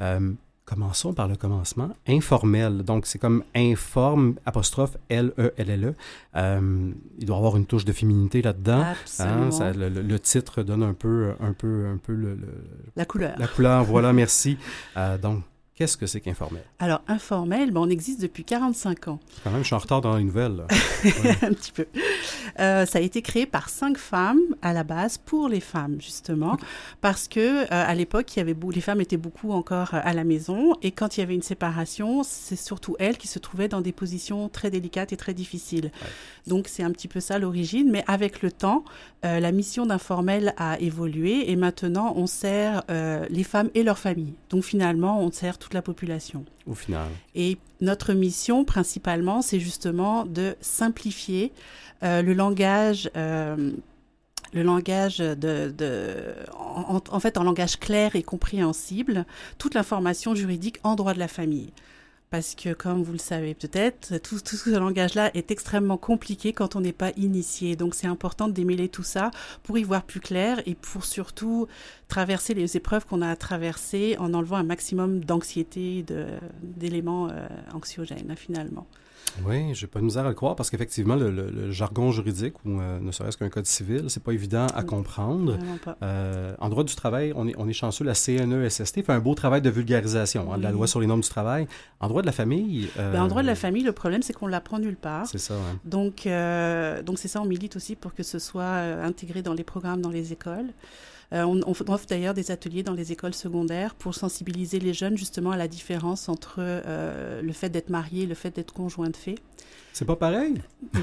Euh, commençons par le commencement. Informel. Donc, c'est comme informe, apostrophe, L-E-L-L-E. Euh, il doit y avoir une touche de féminité là-dedans. Hein, le, titre donne un peu, un peu, un peu le, la couleur. La couleur, voilà, merci. Euh, donc, Qu'est-ce que c'est qu'informel? Alors, informel, ben, on existe depuis 45 ans. Quand même, je suis en retard dans les nouvelles. Un petit peu. Euh, ça a été créé par cinq femmes à la base pour les femmes, justement, parce que euh, à l'époque, il y avait les femmes étaient beaucoup encore euh, à la maison et quand il y avait une séparation, c'est surtout elles qui se trouvaient dans des positions très délicates et très difficiles. Donc, c'est un petit peu ça l'origine, mais avec le temps, la mission d'informel a évolué et maintenant, on sert les femmes et leurs familles. Donc, finalement, on sert toute la population. Au final. Et notre mission, principalement, c'est justement de simplifier euh, le langage. Euh, le langage de, en, fait, en langage clair et compréhensible, toute l'information juridique en droit de la famille parce que comme vous le savez peut-être, tout, ce langage-là est extrêmement compliqué quand on n'est pas initié. Donc c'est important de démêler tout ça pour y voir plus clair et pour surtout traverser les épreuves qu'on a à traverser en enlevant un maximum d'anxiété, d'éléments euh, anxiogènes finalement. Oui, j'ai pas de misère à le croire parce qu'effectivement, le, jargon juridique, ou euh, ne serait-ce qu'un code civil, c'est pas évident à comprendre. Euh, en droit du travail, on est, on est chanceux, la CNESST fait un beau travail de vulgarisation hein, de la loi sur les normes du travail. En droit de la famille... Euh, ben, en droit de la famille, le problème, c'est qu'on l'apprend nulle part. C'est ça, Donc, donc c'est ça, on milite aussi pour que ce soit intégré dans les programmes dans les écoles. On, on, offre d'ailleurs des ateliers dans les écoles secondaires pour sensibiliser les jeunes justement à la différence entre le fait d'être marié et le fait d'être conjoint de fait. C'est pas pareil?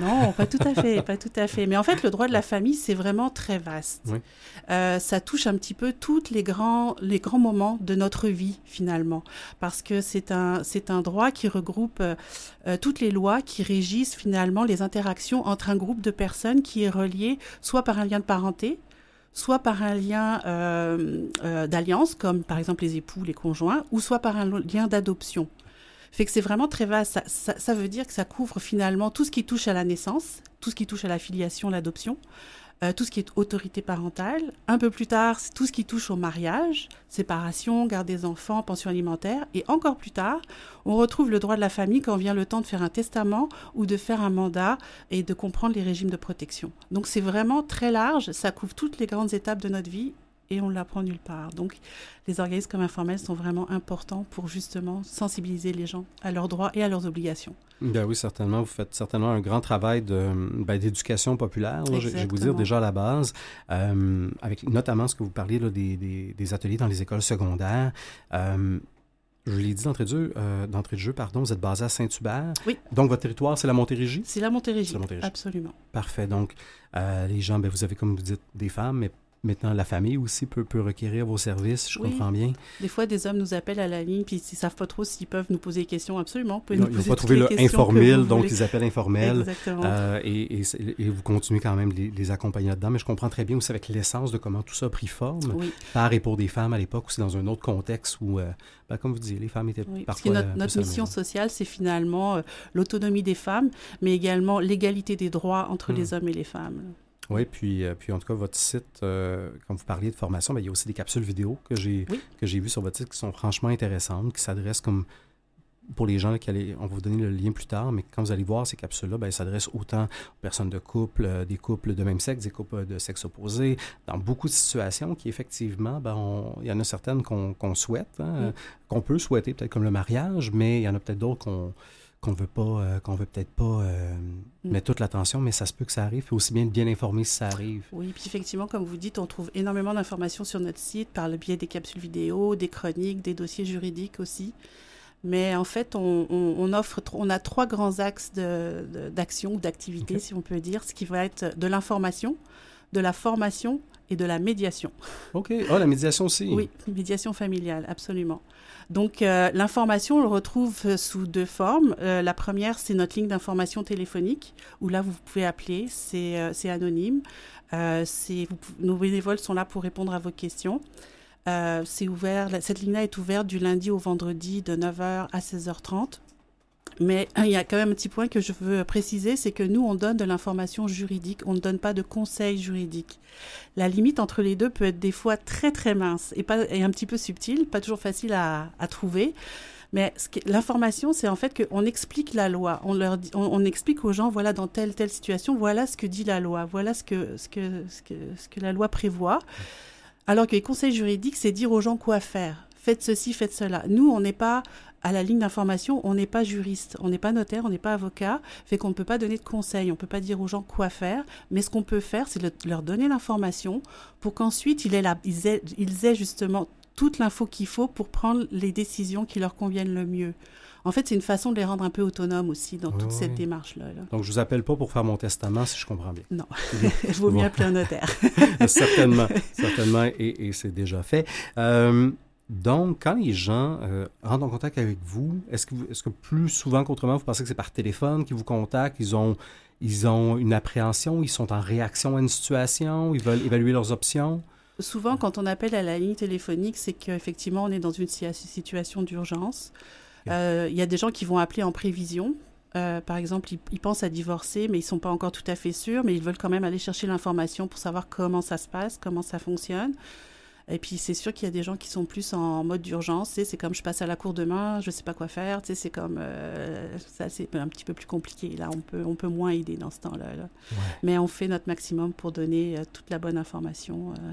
Non, pas tout à fait, pas tout à fait. Mais en fait, le droit de la famille, c'est vraiment très vaste. Euh, ça touche un petit peu tous les grands, les grands moments de notre vie, finalement. Parce que c'est un, c'est un droit qui regroupe euh, euh, toutes les lois qui régissent, finalement, les interactions entre un groupe de personnes qui est relié soit par un lien de parenté, soit par un lien d'alliance, comme par exemple les époux, les conjoints, ou soit par un lien d'adoption. Fait que c'est vraiment très vaste. Ça, veut dire que ça couvre finalement tout ce qui touche à la naissance, tout ce qui touche à la filiation, l'adoption, euh, tout ce qui est autorité parentale. Un peu plus tard, c'est tout ce qui touche au mariage, séparation, garde des enfants, pension alimentaire. Et encore plus tard, on retrouve le droit de la famille quand vient le temps de faire un testament ou de faire un mandat et de comprendre les régimes de protection. Donc c'est vraiment très large, ça couvre toutes les grandes étapes de notre vie et on ne l'apprend nulle part. Donc, les organismes comme informels sont vraiment importants pour justement sensibiliser les gens à leurs droits et à leurs obligations. Ben oui, certainement. Vous faites certainement un grand travail ben, d'éducation populaire, je, vais vous dire déjà à la base, euh, avec notamment ce que vous parliez là, des, des, ateliers dans les écoles secondaires. Euh, je l'ai dit d'entrée de, jeu, euh, d'entrée de jeu, pardon, vous êtes basé à Saint-Hubert. Oui. Donc, votre territoire, c'est la Montérégie? C'est la Montérégie, absolument. Parfait. Donc, les gens, ben, vous avez, comme vous dites, des femmes, mais Maintenant, la famille aussi peut, peut requérir vos services, je comprends bien. Des fois, des hommes nous appellent à la ligne, puis ils ne savent pas trop s'ils peuvent nous poser des questions. Absolument. Ils n'ont pas trouvé le informel, donc ils appellent informel. Exactement. Euh, et, et, vous continuez quand même les, les accompagner là-dedans. Mais je comprends très bien aussi avec l'essence de comment tout ça a pris forme, oui. par et pour des femmes à l'époque, aussi dans un autre contexte où, euh, ben, comme vous disiez, les femmes étaient oui, parfois... Parce que notre, notre mission sociale, c'est finalement euh, l'autonomie des femmes, mais également l'égalité des droits entre hmm. les hommes et les femmes. Oui, puis, euh, puis en tout cas, votre site, euh, quand vous parliez de formation, bien, il y a aussi des capsules vidéo que j'ai que j'ai vues sur votre site qui sont franchement intéressantes, qui s'adressent comme pour les gens qui allaient, on va vous donner le lien plus tard, mais quand vous allez voir ces capsules-là, ben, elles s'adressent autant aux personnes de couple, euh, des couples de même sexe, des couples de sexe opposé, dans beaucoup de situations qui, effectivement, ben, il y en a certaines qu'on souhaite, hein, qu'on peut souhaiter, peut-être comme le mariage, mais il y en a peut-être d'autres qu'on qu'on veut pas, euh, qu'on veut peut-être pas euh, mm. mettre toute l'attention, mais ça se peut que ça arrive. Il faut aussi bien être bien informé si ça arrive. Oui, puis effectivement, comme vous dites, on trouve énormément d'informations sur notre site par le biais des capsules vidéo, des chroniques, des dossiers juridiques aussi. Mais en fait, on, offre, on a trois grands axes d'action ou d'activité, si on peut dire, ce qui va être de l'information, de la formation et de la médiation. OK. Oh, la médiation aussi. Oui, médiation familiale, absolument. Donc, euh, l'information, on le retrouve sous deux formes. Euh, la première, c'est notre ligne d'information téléphonique, où là, vous pouvez appeler, c'est euh, anonyme. nos bénévoles sont là pour répondre à vos questions. c'est ouvert, cette ligne-là est ouverte du lundi au vendredi de 9h à 16h30. Mais il y a quand même un petit point que je veux préciser, c'est que nous, on donne de l'information juridique, on ne donne pas de conseils juridiques. La limite entre les deux peut être des fois très très mince et, pas, et un petit peu subtile, pas toujours facile à, trouver. Mais l'information, c'est en fait qu'on explique la loi. On, leur on, explique aux gens, voilà, dans telle, telle situation, voilà ce que dit la loi, voilà ce que, ce que, ce que, ce que la loi prévoit. Alors que les conseils juridiques, c'est dire aux gens quoi faire. Faites ceci, faites cela. Nous, on n'est pas à la ligne d'information, on n'est pas juriste, on n'est pas notaire, on n'est pas avocat, fait qu'on ne peut pas donner de conseils, on ne peut pas dire aux gens quoi faire, mais ce qu'on peut faire, c'est leur donner l'information pour qu'ensuite ils, aient ils, aient justement toute l'info qu'il faut pour prendre les décisions qui leur conviennent le mieux. En fait, c'est une façon de les rendre un peu autonomes aussi dans toute cette démarche-là. Donc, je vous appelle pas pour faire mon testament, si je comprends bien. Non, il vaut mieux appeler un notaire. certainement, certainement, et, c'est déjà fait. Euh, donc, quand les gens euh, rentrent en contact avec vous, est-ce que, est que plus souvent qu'autrement, vous pensez que c'est par téléphone qu'ils vous contactent, ils ont, ils ont une appréhension, ils sont en réaction à une situation, ils veulent évaluer leurs options? Souvent, quand on appelle à la ligne téléphonique, c'est qu'effectivement, on est dans une situation d'urgence. Euh, il y a des gens qui vont appeler en prévision. Euh, par exemple, ils, ils, pensent à divorcer, mais ils ne sont pas encore tout à fait sûrs, mais ils veulent quand même aller chercher l'information pour savoir comment ça se passe, comment ça fonctionne. Et puis, c'est sûr qu'il y a des gens qui sont plus en mode d'urgence. C'est comme je passe à la cour demain, je ne sais pas quoi faire. C'est comme. Euh, ça, c'est un petit peu plus compliqué. Là, on peut, on peut moins aider dans ce temps-là. Mais on fait notre maximum pour donner euh, toute la bonne information. Euh,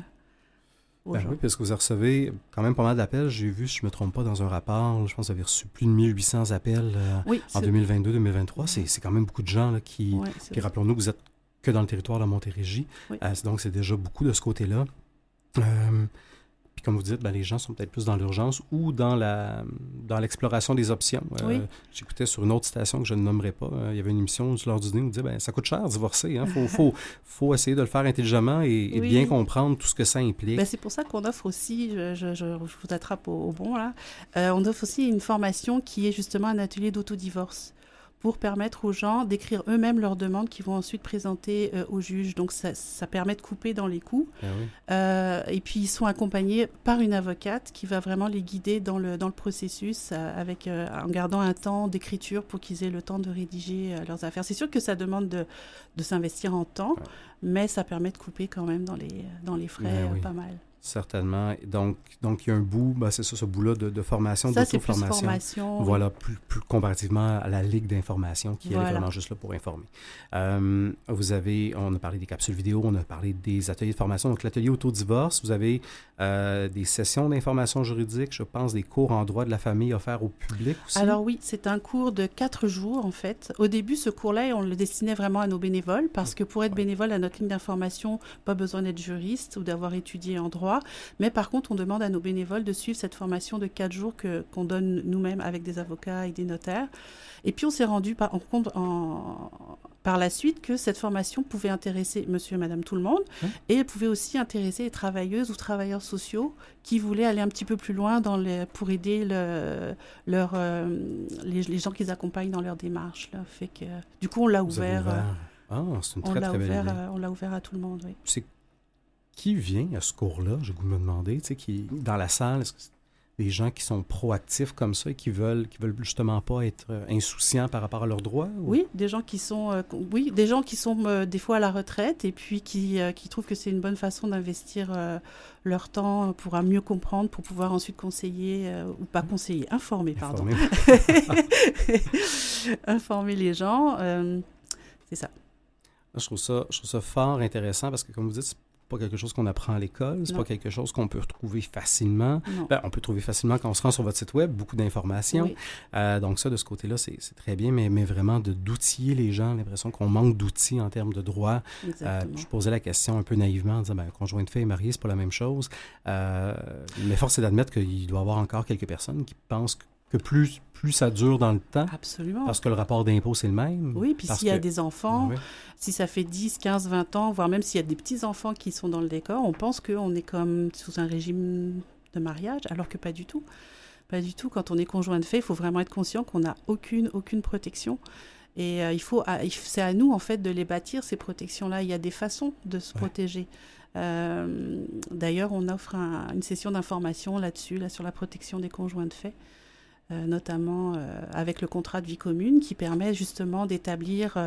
aux ben gens. Oui, parce que vous recevez quand même pas mal d'appels. J'ai vu, si je ne me trompe pas, dans un rapport, je pense que vous avez reçu plus de 1800 appels en 2022-2023. C'est quand même beaucoup de gens là, qui, qui rappelons-nous, vous êtes que dans le territoire de Montérégie. donc, c'est déjà beaucoup de ce côté-là. Comme vous dites, ben, les gens sont peut-être plus dans l'urgence ou dans la dans l'exploration des options. Euh, j'écoutais sur une autre station que je ne nommerai pas. Euh, il y avait une émission lors du dîner où on disait ben, ça coûte cher divorcer. Il hein. faut, faut, faut, essayer de le faire intelligemment et, bien comprendre tout ce que ça implique. Ben, c'est pour ça qu'on offre aussi, je, je, je, vous attrape au, bon là, euh, on offre aussi une formation qui est justement un atelier d'autodivorce pour permettre aux gens d'écrire eux-mêmes leurs demandes qu'ils vont ensuite présenter euh, au juge. Donc ça, ça, permet de couper dans les coûts. Ah euh, et puis ils sont accompagnés par une avocate qui va vraiment les guider dans le, dans le processus euh, avec, en gardant un temps d'écriture pour qu'ils aient le temps de rédiger leurs affaires. C'est sûr que ça demande de, de s'investir en temps, mais ça permet de couper quand même dans les, dans les frais pas mal. Certainement. Donc, donc il y a un bout, ben, c'est ça, ce bout-là de, de, formation, d'auto-formation. Voilà, plus, plus, comparativement à la Ligue d'information qui est vraiment juste là pour informer. Euh, vous avez, on a parlé des capsules vidéo, on a parlé des ateliers de formation. Donc, l'atelier auto-divorce, vous avez euh, des sessions d'information juridique, je pense, des cours en droit de la famille offerts au public aussi. Alors oui, c'est un cours de quatre jours, en fait. Au début, ce cours-là, on le destinait vraiment à nos bénévoles, parce que pour être bénévole à notre ligne d'information, pas besoin d'être juriste ou d'avoir étudié en droit. Mais par contre, on demande à nos bénévoles de suivre cette formation de quatre jours que, qu'on donne nous-mêmes avec des avocats et des notaires. Et puis, on s'est rendu par, en compte en, par la suite que cette formation pouvait intéresser monsieur et madame tout le monde et elle pouvait aussi intéresser les travailleuses ou travailleurs sociaux qui voulaient aller un petit peu plus loin dans les, pour aider le, leur, euh, les, gens qu'ils accompagnent dans leur démarche. Là. Fait que, du coup, on l'a ouvert. Ah, c'est une très, très belle idée. on l'a ouvert à tout le monde, oui. C'est qui vient à ce cours-là, je vous me demander, tu sais, qui dans la salle, est-ce que c'est des gens qui sont proactifs comme ça et qui veulent, qui veulent justement pas être euh, insouciants par rapport à leurs droits? Oui, des gens qui sont, euh, oui, des gens qui sont euh, des fois à la retraite et puis qui, qui trouvent que c'est une bonne façon d'investir leur temps pour mieux comprendre, pour pouvoir ensuite conseiller ou pas conseiller, informer, pardon, informer les gens, c'est ça. Je trouve ça, je trouve ça fort intéressant parce que, comme vous dites, pas quelque chose qu'on apprend à l'école, c'est pas quelque chose qu'on peut retrouver facilement. Ben, on peut trouver facilement quand on se rend sur votre site web beaucoup d'informations. Euh, donc ça, de ce côté-là, c'est très bien, mais, mais vraiment d'outiller les gens, l'impression qu'on manque d'outils en termes de droit. Euh, je posais la question un peu naïvement en disant, ben, conjoint de fait et marié, c'est pas la même chose. Euh, mais force est d'admettre qu'il doit y avoir encore quelques personnes qui pensent que que plus, plus ça dure dans le temps. Absolument. Parce que le rapport d'impôt, c'est le même. Oui, puis s'il y a des enfants, si ça fait 10, 15, 20 ans, voire même s'il y a des petits-enfants qui sont dans le décor, on pense qu'on est comme sous un régime de mariage, alors que pas du tout. Pas du tout. Quand on est conjoint de fait, il faut vraiment être conscient qu'on n'a aucune, aucune protection. Et euh, il faut, c'est à nous, en fait, de les bâtir, ces protections-là. Il y a des façons de se protéger. Euh, d'ailleurs, on offre une session d'information là-dessus, là, sur la protection des conjoints de fait. Euh, notamment euh, avec le contrat de vie commune qui permet justement d'établir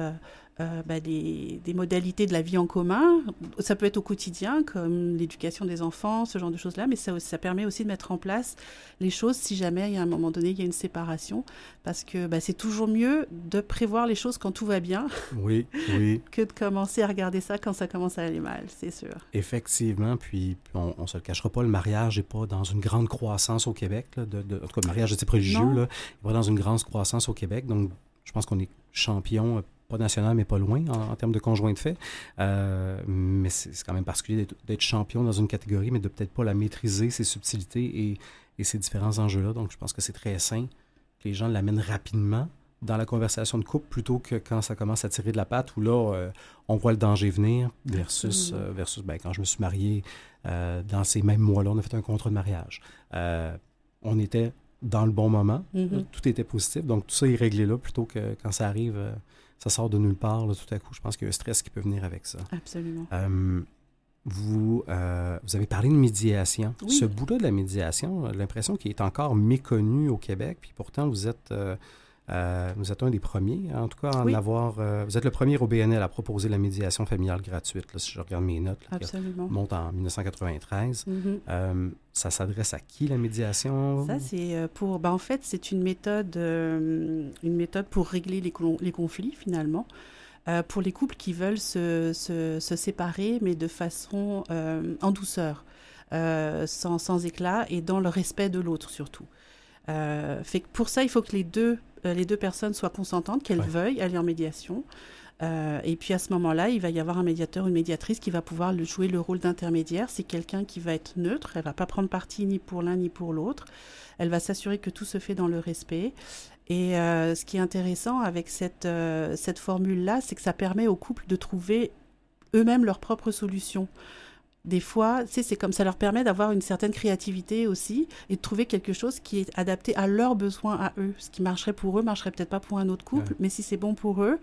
euh, bah, des, modalités de la vie en commun. Ça peut être au quotidien, comme l'éducation des enfants, ce genre de choses-là, mais ça, ça permet aussi de mettre en place les choses si jamais, il y a un moment donné, il y a une séparation, parce que bah, c'est toujours mieux de prévoir les choses quand tout va bien oui, oui. que de commencer à regarder ça quand ça commence à aller mal, c'est sûr. Effectivement, puis on ne se le cachera pas, le mariage n'est pas dans une grande croissance au Québec, de, de, en tout cas, le mariage de type religieux, il va dans une grande croissance au Québec, donc je pense qu'on est champion pas national, mais pas loin en, termes de conjoint de fait. Euh, mais c'est quand même particulier d'être champion dans une catégorie, mais de peut-être pas la maîtriser, ses subtilités et, et ces différents enjeux-là. Donc, je pense que c'est très sain que les gens l'amènent rapidement dans la conversation de couple plutôt que quand ça commence à tirer de la patte où là, euh, on voit le danger venir versus, euh, versus ben, quand je me suis marié, dans ces mêmes mois-là, on a fait un contrat de mariage. on était dans le bon moment, mm-hmm. tout était positif, donc tout ça est réglé là plutôt que quand ça arrive ça sort de nulle part, tout à coup. Je pense qu'il y a un stress qui peut venir avec ça. Absolument. Euh, vous, euh, vous avez parlé de médiation. Ce bout-là de la médiation, l'impression qu'il est encore méconnu au Québec, puis pourtant vous êtes euh, euh, vous êtes un des premiers, en tout cas, à en avoir. Euh, vous êtes le premier au BNL à proposer la médiation familiale gratuite, si je regarde mes notes. Absolument. Qui monte en 1993. Mm-hmm. euh, ça s'adresse à qui la médiation? Ça, c'est euh, pour. Ben, en fait, c'est une méthode, une méthode pour régler les, les conflits finalement. pour les couples qui veulent se, se, se séparer, mais de façon en douceur, sans, sans éclat et dans le respect de l'autre surtout. Euh, fait que pour ça, il faut que les deux les deux personnes soient consentantes, qu'elles veuillent aller en médiation. et puis à ce moment-là, il va y avoir un médiateur, une médiatrice qui va pouvoir le, jouer le rôle d'intermédiaire. C'est quelqu'un qui va être neutre, elle va pas prendre parti ni pour l'un ni pour l'autre. Elle va s'assurer que tout se fait dans le respect. Et ce qui est intéressant avec cette, cette formule-là, c'est que ça permet aux couples de trouver eux-mêmes leurs propres solutions des fois, c'est comme ça leur permet d'avoir une certaine créativité aussi et de trouver quelque chose qui est adapté à leurs besoins à eux. Ce qui marcherait pour eux marcherait peut-être pas pour un autre couple, mais si c'est bon pour eux,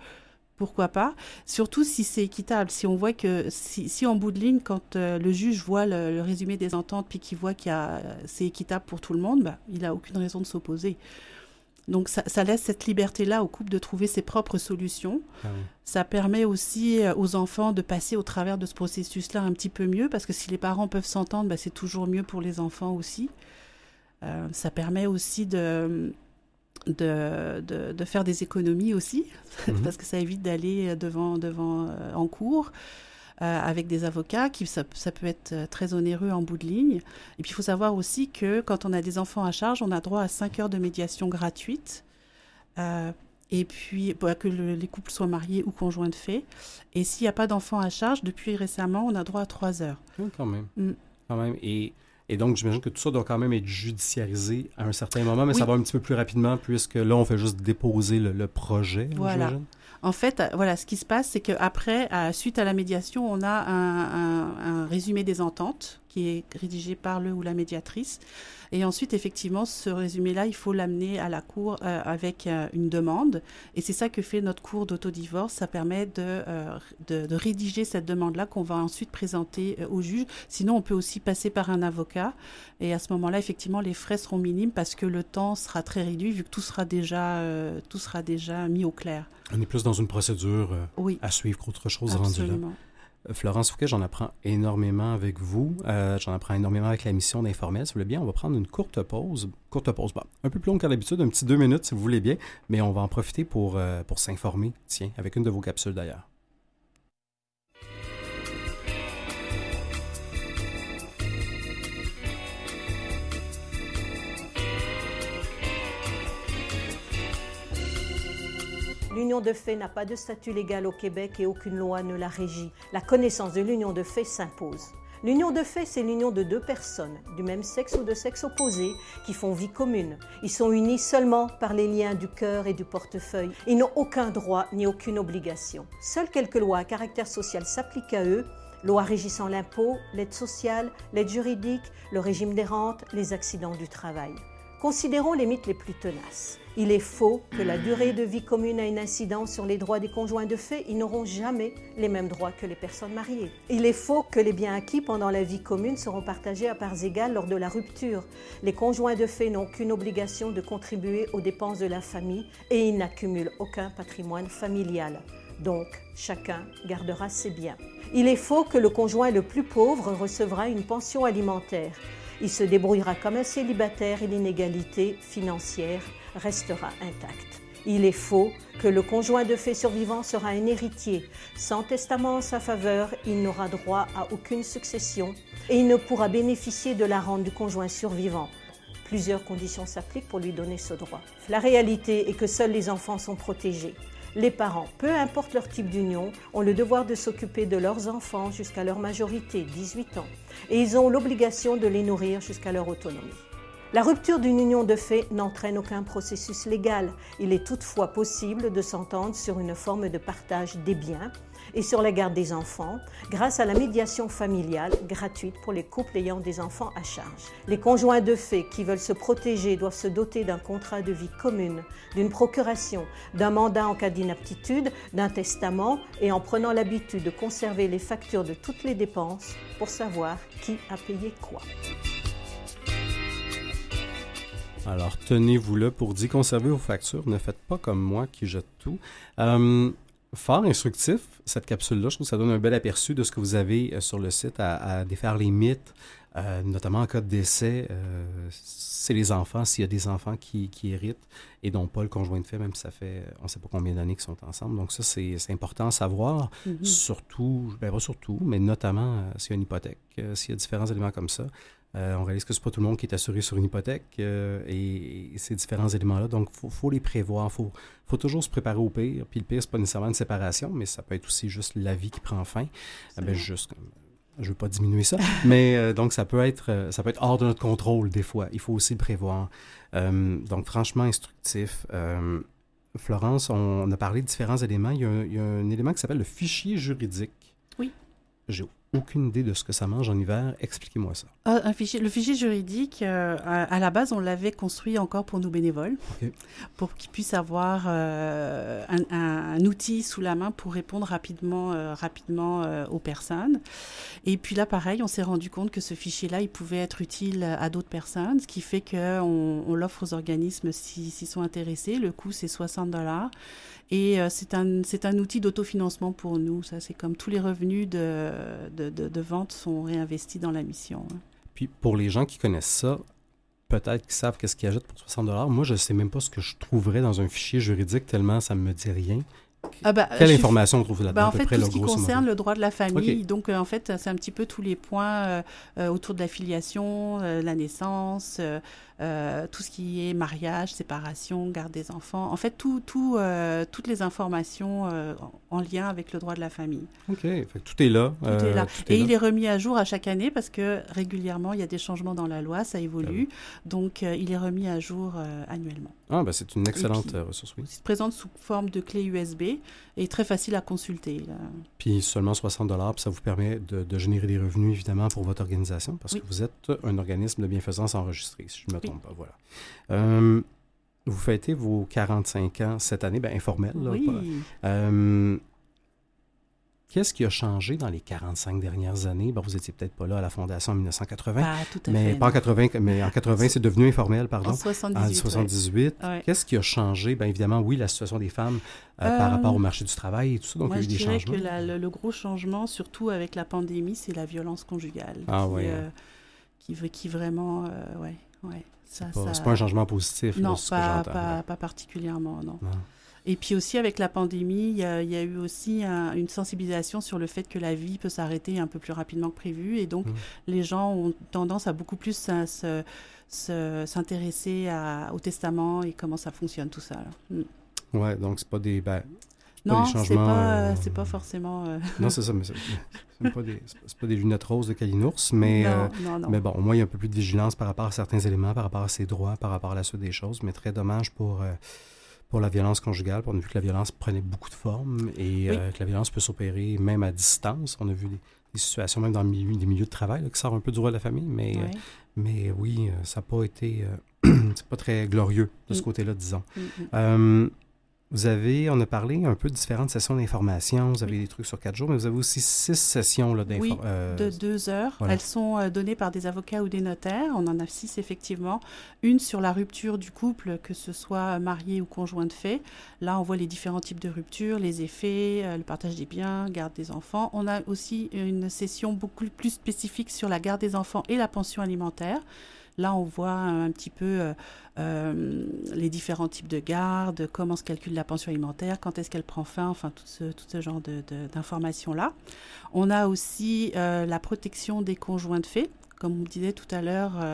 pourquoi pas? Surtout si c'est équitable. Si on voit que, si, en bout de ligne, quand euh, le juge voit le, résumé des ententes puis qu'il voit qu'il c'est équitable pour tout le monde, bah, il n'a aucune raison de s'opposer. Donc ça, laisse cette liberté-là au couple de trouver ses propres solutions. Ah ça permet aussi euh, aux enfants de passer au travers de ce processus-là un petit peu mieux, parce que si les parents peuvent s'entendre, bah, c'est toujours mieux pour les enfants aussi. Euh, ça permet aussi de, de, de, faire des économies aussi, mhm. parce que ça évite d'aller devant, devant euh, en cours. Euh, avec des avocats, qui ça, peut être euh, très onéreux en bout de ligne. Et puis il faut savoir aussi que quand on a des enfants à charge, on a droit à 5 heures de médiation gratuite. Euh, et puis bah, que les couples soient mariés ou conjoints de fait. Et s'il n'y a pas d'enfants à charge, depuis récemment, on a droit à 3 heures. quand même. Mm. Quand même. Et et donc, j'imagine que tout ça doit quand même être judiciarisé à un certain moment, mais ça va un petit peu plus rapidement, puisque là, on fait juste déposer le, le projet, voilà. En fait, euh, voilà, ce qui se passe, c'est qu'après, suite à la médiation, on a un, résumé des ententes qui est rédigé par le ou la médiatrice. Et ensuite, effectivement, ce résumé-là, il faut l'amener à la cour euh, avec euh, une demande. Et c'est ça que fait notre cour d'autodivorce. Ça permet de, de, rédiger cette demande-là qu'on va ensuite présenter au juge. Sinon, on peut aussi passer par un avocat. Et à ce moment-là, effectivement, les frais seront minimes parce que le temps sera très réduit vu que tout sera déjà, tout sera déjà mis au clair. On est plus dans une procédure euh, à suivre qu'autre chose rendu là. Euh, Florence Fouquet, j'en apprends énormément avec vous. Euh, j'en apprends énormément avec la mission d'Informel. Si vous voulez bien, on va prendre une courte pause. Courte pause, bon, un peu plus longue qu'à l'habitude, un petit deux minutes si vous voulez bien, mais on va en profiter pour, pour s'informer, tiens, avec une de vos capsules d'ailleurs. L'union de fait n'a pas de statut légal au Québec et aucune loi ne la régit. La connaissance de l'union de fait s'impose. L'union de fait, c'est l'union de deux personnes, du même sexe ou de sexe opposé, qui font vie commune. Ils sont unis seulement par les liens du cœur et du portefeuille. Ils n'ont aucun droit ni aucune obligation. Seules quelques lois à caractère social s'appliquent à eux Lois régissant l'impôt, l'aide sociale, l'aide juridique, le régime des rentes, les accidents du travail. Considérons les mythes les plus tenaces. Il est faux que la durée de vie commune a une incidence sur les droits des conjoints de fait. Ils n'auront jamais les mêmes droits que les personnes mariées. Il est faux que les biens acquis pendant la vie commune seront partagés à parts égales lors de la rupture. Les conjoints de fait n'ont qu'une obligation de contribuer aux dépenses de la famille et ils n'accumulent aucun patrimoine familial. Donc, chacun gardera ses biens. Il est faux que le conjoint le plus pauvre recevra une pension alimentaire. Il se débrouillera comme un célibataire et l'inégalité financière restera intacte. Il est faux que le conjoint de fait survivant sera un héritier. Sans testament en sa faveur, il n'aura droit à aucune succession et il ne pourra bénéficier de la rente du conjoint survivant. Plusieurs conditions s'appliquent pour lui donner ce droit. La réalité est que seuls les enfants sont protégés. Les parents, peu importe leur type d'union, ont le devoir de s'occuper de leurs enfants jusqu'à leur majorité, 18 ans, et ils ont l'obligation de les nourrir jusqu'à leur autonomie. La rupture d'une union de fait n'entraîne aucun processus légal. Il est toutefois possible de s'entendre sur une forme de partage des biens et sur la garde des enfants grâce à la médiation familiale gratuite pour les couples ayant des enfants à charge. Les conjoints de fait qui veulent se protéger doivent se doter d'un contrat de vie commune, d'une procuration, d'un mandat en cas d'inaptitude, d'un testament et en prenant l'habitude de conserver les factures de toutes les dépenses pour savoir qui a payé quoi. Alors, tenez-vous là pour dire conserver vos factures. Ne faites pas comme moi qui jette tout. Euh, fort instructif, cette capsule-là. Je trouve que ça donne un bel aperçu de ce que vous avez euh, sur le site à, défaire les mythes, euh, notamment en cas de décès. c'est les enfants, s'il y a des enfants qui, héritent et dont pas le conjoint de fait, même si ça fait on ne sait pas combien d'années qu'ils sont ensemble. Donc ça, c'est important à savoir, mm-hmm. surtout, ben pas surtout, mais notamment s'il y a une hypothèque, s'il y a différents éléments comme ça. On réalise que c'est pas tout le monde qui est assuré sur une hypothèque et, ces différents éléments-là. Donc, il faut, les prévoir. Il faut, faut, toujours se préparer au pire. Puis le pire, c'est pas nécessairement une séparation, mais ça peut être aussi juste la vie qui prend fin. Ah ben, juste je veux pas diminuer ça, mais euh, donc ça peut être euh, ça peut être hors de notre contrôle des fois. Il faut aussi le prévoir. Euh, donc franchement instructif. Florence, on, a parlé de différents éléments. Il y a, il y a un élément qui s'appelle le fichier juridique. Oui. J'ai aucune idée de ce que ça mange en hiver. Expliquez-moi ça. Ah, un fichier, le fichier juridique, euh, à, la base, on l'avait construit encore pour nos bénévoles, pour qu'ils puissent avoir euh, un, outil sous la main pour répondre rapidement, euh, rapidement aux personnes. Et puis là, pareil, on s'est rendu compte que ce fichier-là, il pouvait être utile à d'autres personnes, ce qui fait qu'on on, l'offre aux organismes s'ils sont intéressés. Le coût, c'est 60 dollars. Et euh, c'est un, un outil d'autofinancement pour nous. Ça, c'est comme tous les revenus de, de, de, vente sont réinvestis dans la mission. Puis pour les gens qui connaissent ça, peut-être qu'ils savent qu'est-ce qu'ils achètent pour 60 Moi, je ne sais même pas ce que je trouverais dans un fichier juridique tellement ça ne me dit rien. Ah bah, Quelle information on trouve là-dedans bah, En fait, tout ce qui concerne le droit de la famille. Donc, euh, en fait, c'est un petit peu tous les points euh, autour de la filiation, la naissance, euh, tout ce qui est mariage, séparation, garde des enfants, en fait, tout, tout, euh, toutes les informations euh, en lien avec le droit de la famille. OK, tout est là. Tout est là. Et il est remis à jour à chaque année parce que régulièrement, il y a des changements dans la loi, ça évolue. Ah Donc, il est remis à jour annuellement. Ah, ben, c'est une excellente ressource, oui. Il se présente sous forme de clé USB et très facile à consulter. Puis seulement 60 dollars, ça vous permet de, générer des revenus, évidemment, pour votre organisation parce que vous êtes un organisme de bienfaisance enregistré, si je me voilà. Euh, vous fêtez vos 45 ans cette année, bien informel. oui. Euh, qu'est-ce qui a changé dans les 45 dernières années? vous n'étiez peut-être pas là à la Fondation en 1980. Ah, tout à mais Pas en 80, mais en 80, c'est devenu informel, pardon. En 78. 78. Qu'est-ce qui a changé? Bien évidemment, oui, la situation des femmes euh, par rapport au marché du travail et tout ça. Donc, il y a eu des changements. Je dirais que le, gros changement, surtout avec la pandémie, c'est la violence conjugale. Ah, oui. qui, qui, vraiment, ouais, ouais. C'est pas, pas, un changement positif. Non, pas, pas, particulièrement, non. Et puis aussi avec la pandémie, il y a, eu aussi une sensibilisation sur le fait que la vie peut s'arrêter un peu plus rapidement que prévu. Et donc, mmh. les gens ont tendance à beaucoup plus s'intéresser au testament et comment ça fonctionne tout ça. Mmh. Ouais, donc c'est pas des... Ben, non, c'est pas, euh, c'est pas forcément. Euh, non, c'est ça, mais c'est pas, des, pas des lunettes roses de Kalinours, mais, euh, mais bon, au moins, il y a un peu plus de vigilance par rapport à certains éléments, par rapport à ses droits, par rapport à la suite des choses, mais très dommage pour, pour la violence conjugale. On a vu que la violence prenait beaucoup de formes et que la violence peut s'opérer même à distance. On a vu des, situations même dans des milieux de travail qui sortent un peu du droit de la famille, mais, mais oui, ça n'a pas été. c'est pas très glorieux de ce mm. côté-là, disons. Mm, mm. Vous avez, on a parlé un peu de différentes sessions d'information. Vous avez des trucs sur quatre jours, mais vous avez aussi six sessions d'information. Oui, euh, de deux heures. Elles sont euh, données par des avocats ou des notaires. On en a six, effectivement. Une sur la rupture du couple, que ce soit marié ou conjoint de fait. Là, on voit les différents types de ruptures, les effets, euh, le partage des biens, garde des enfants. On a aussi une session beaucoup plus spécifique sur la garde des enfants et la pension alimentaire. Là, on voit un petit peu euh, euh, les différents types de garde, comment se calcule la pension alimentaire, quand est-ce qu'elle prend fin, enfin tout ce, genre d'informations-là. On a aussi euh, la protection des conjoints de fait. Comme on disait tout à l'heure,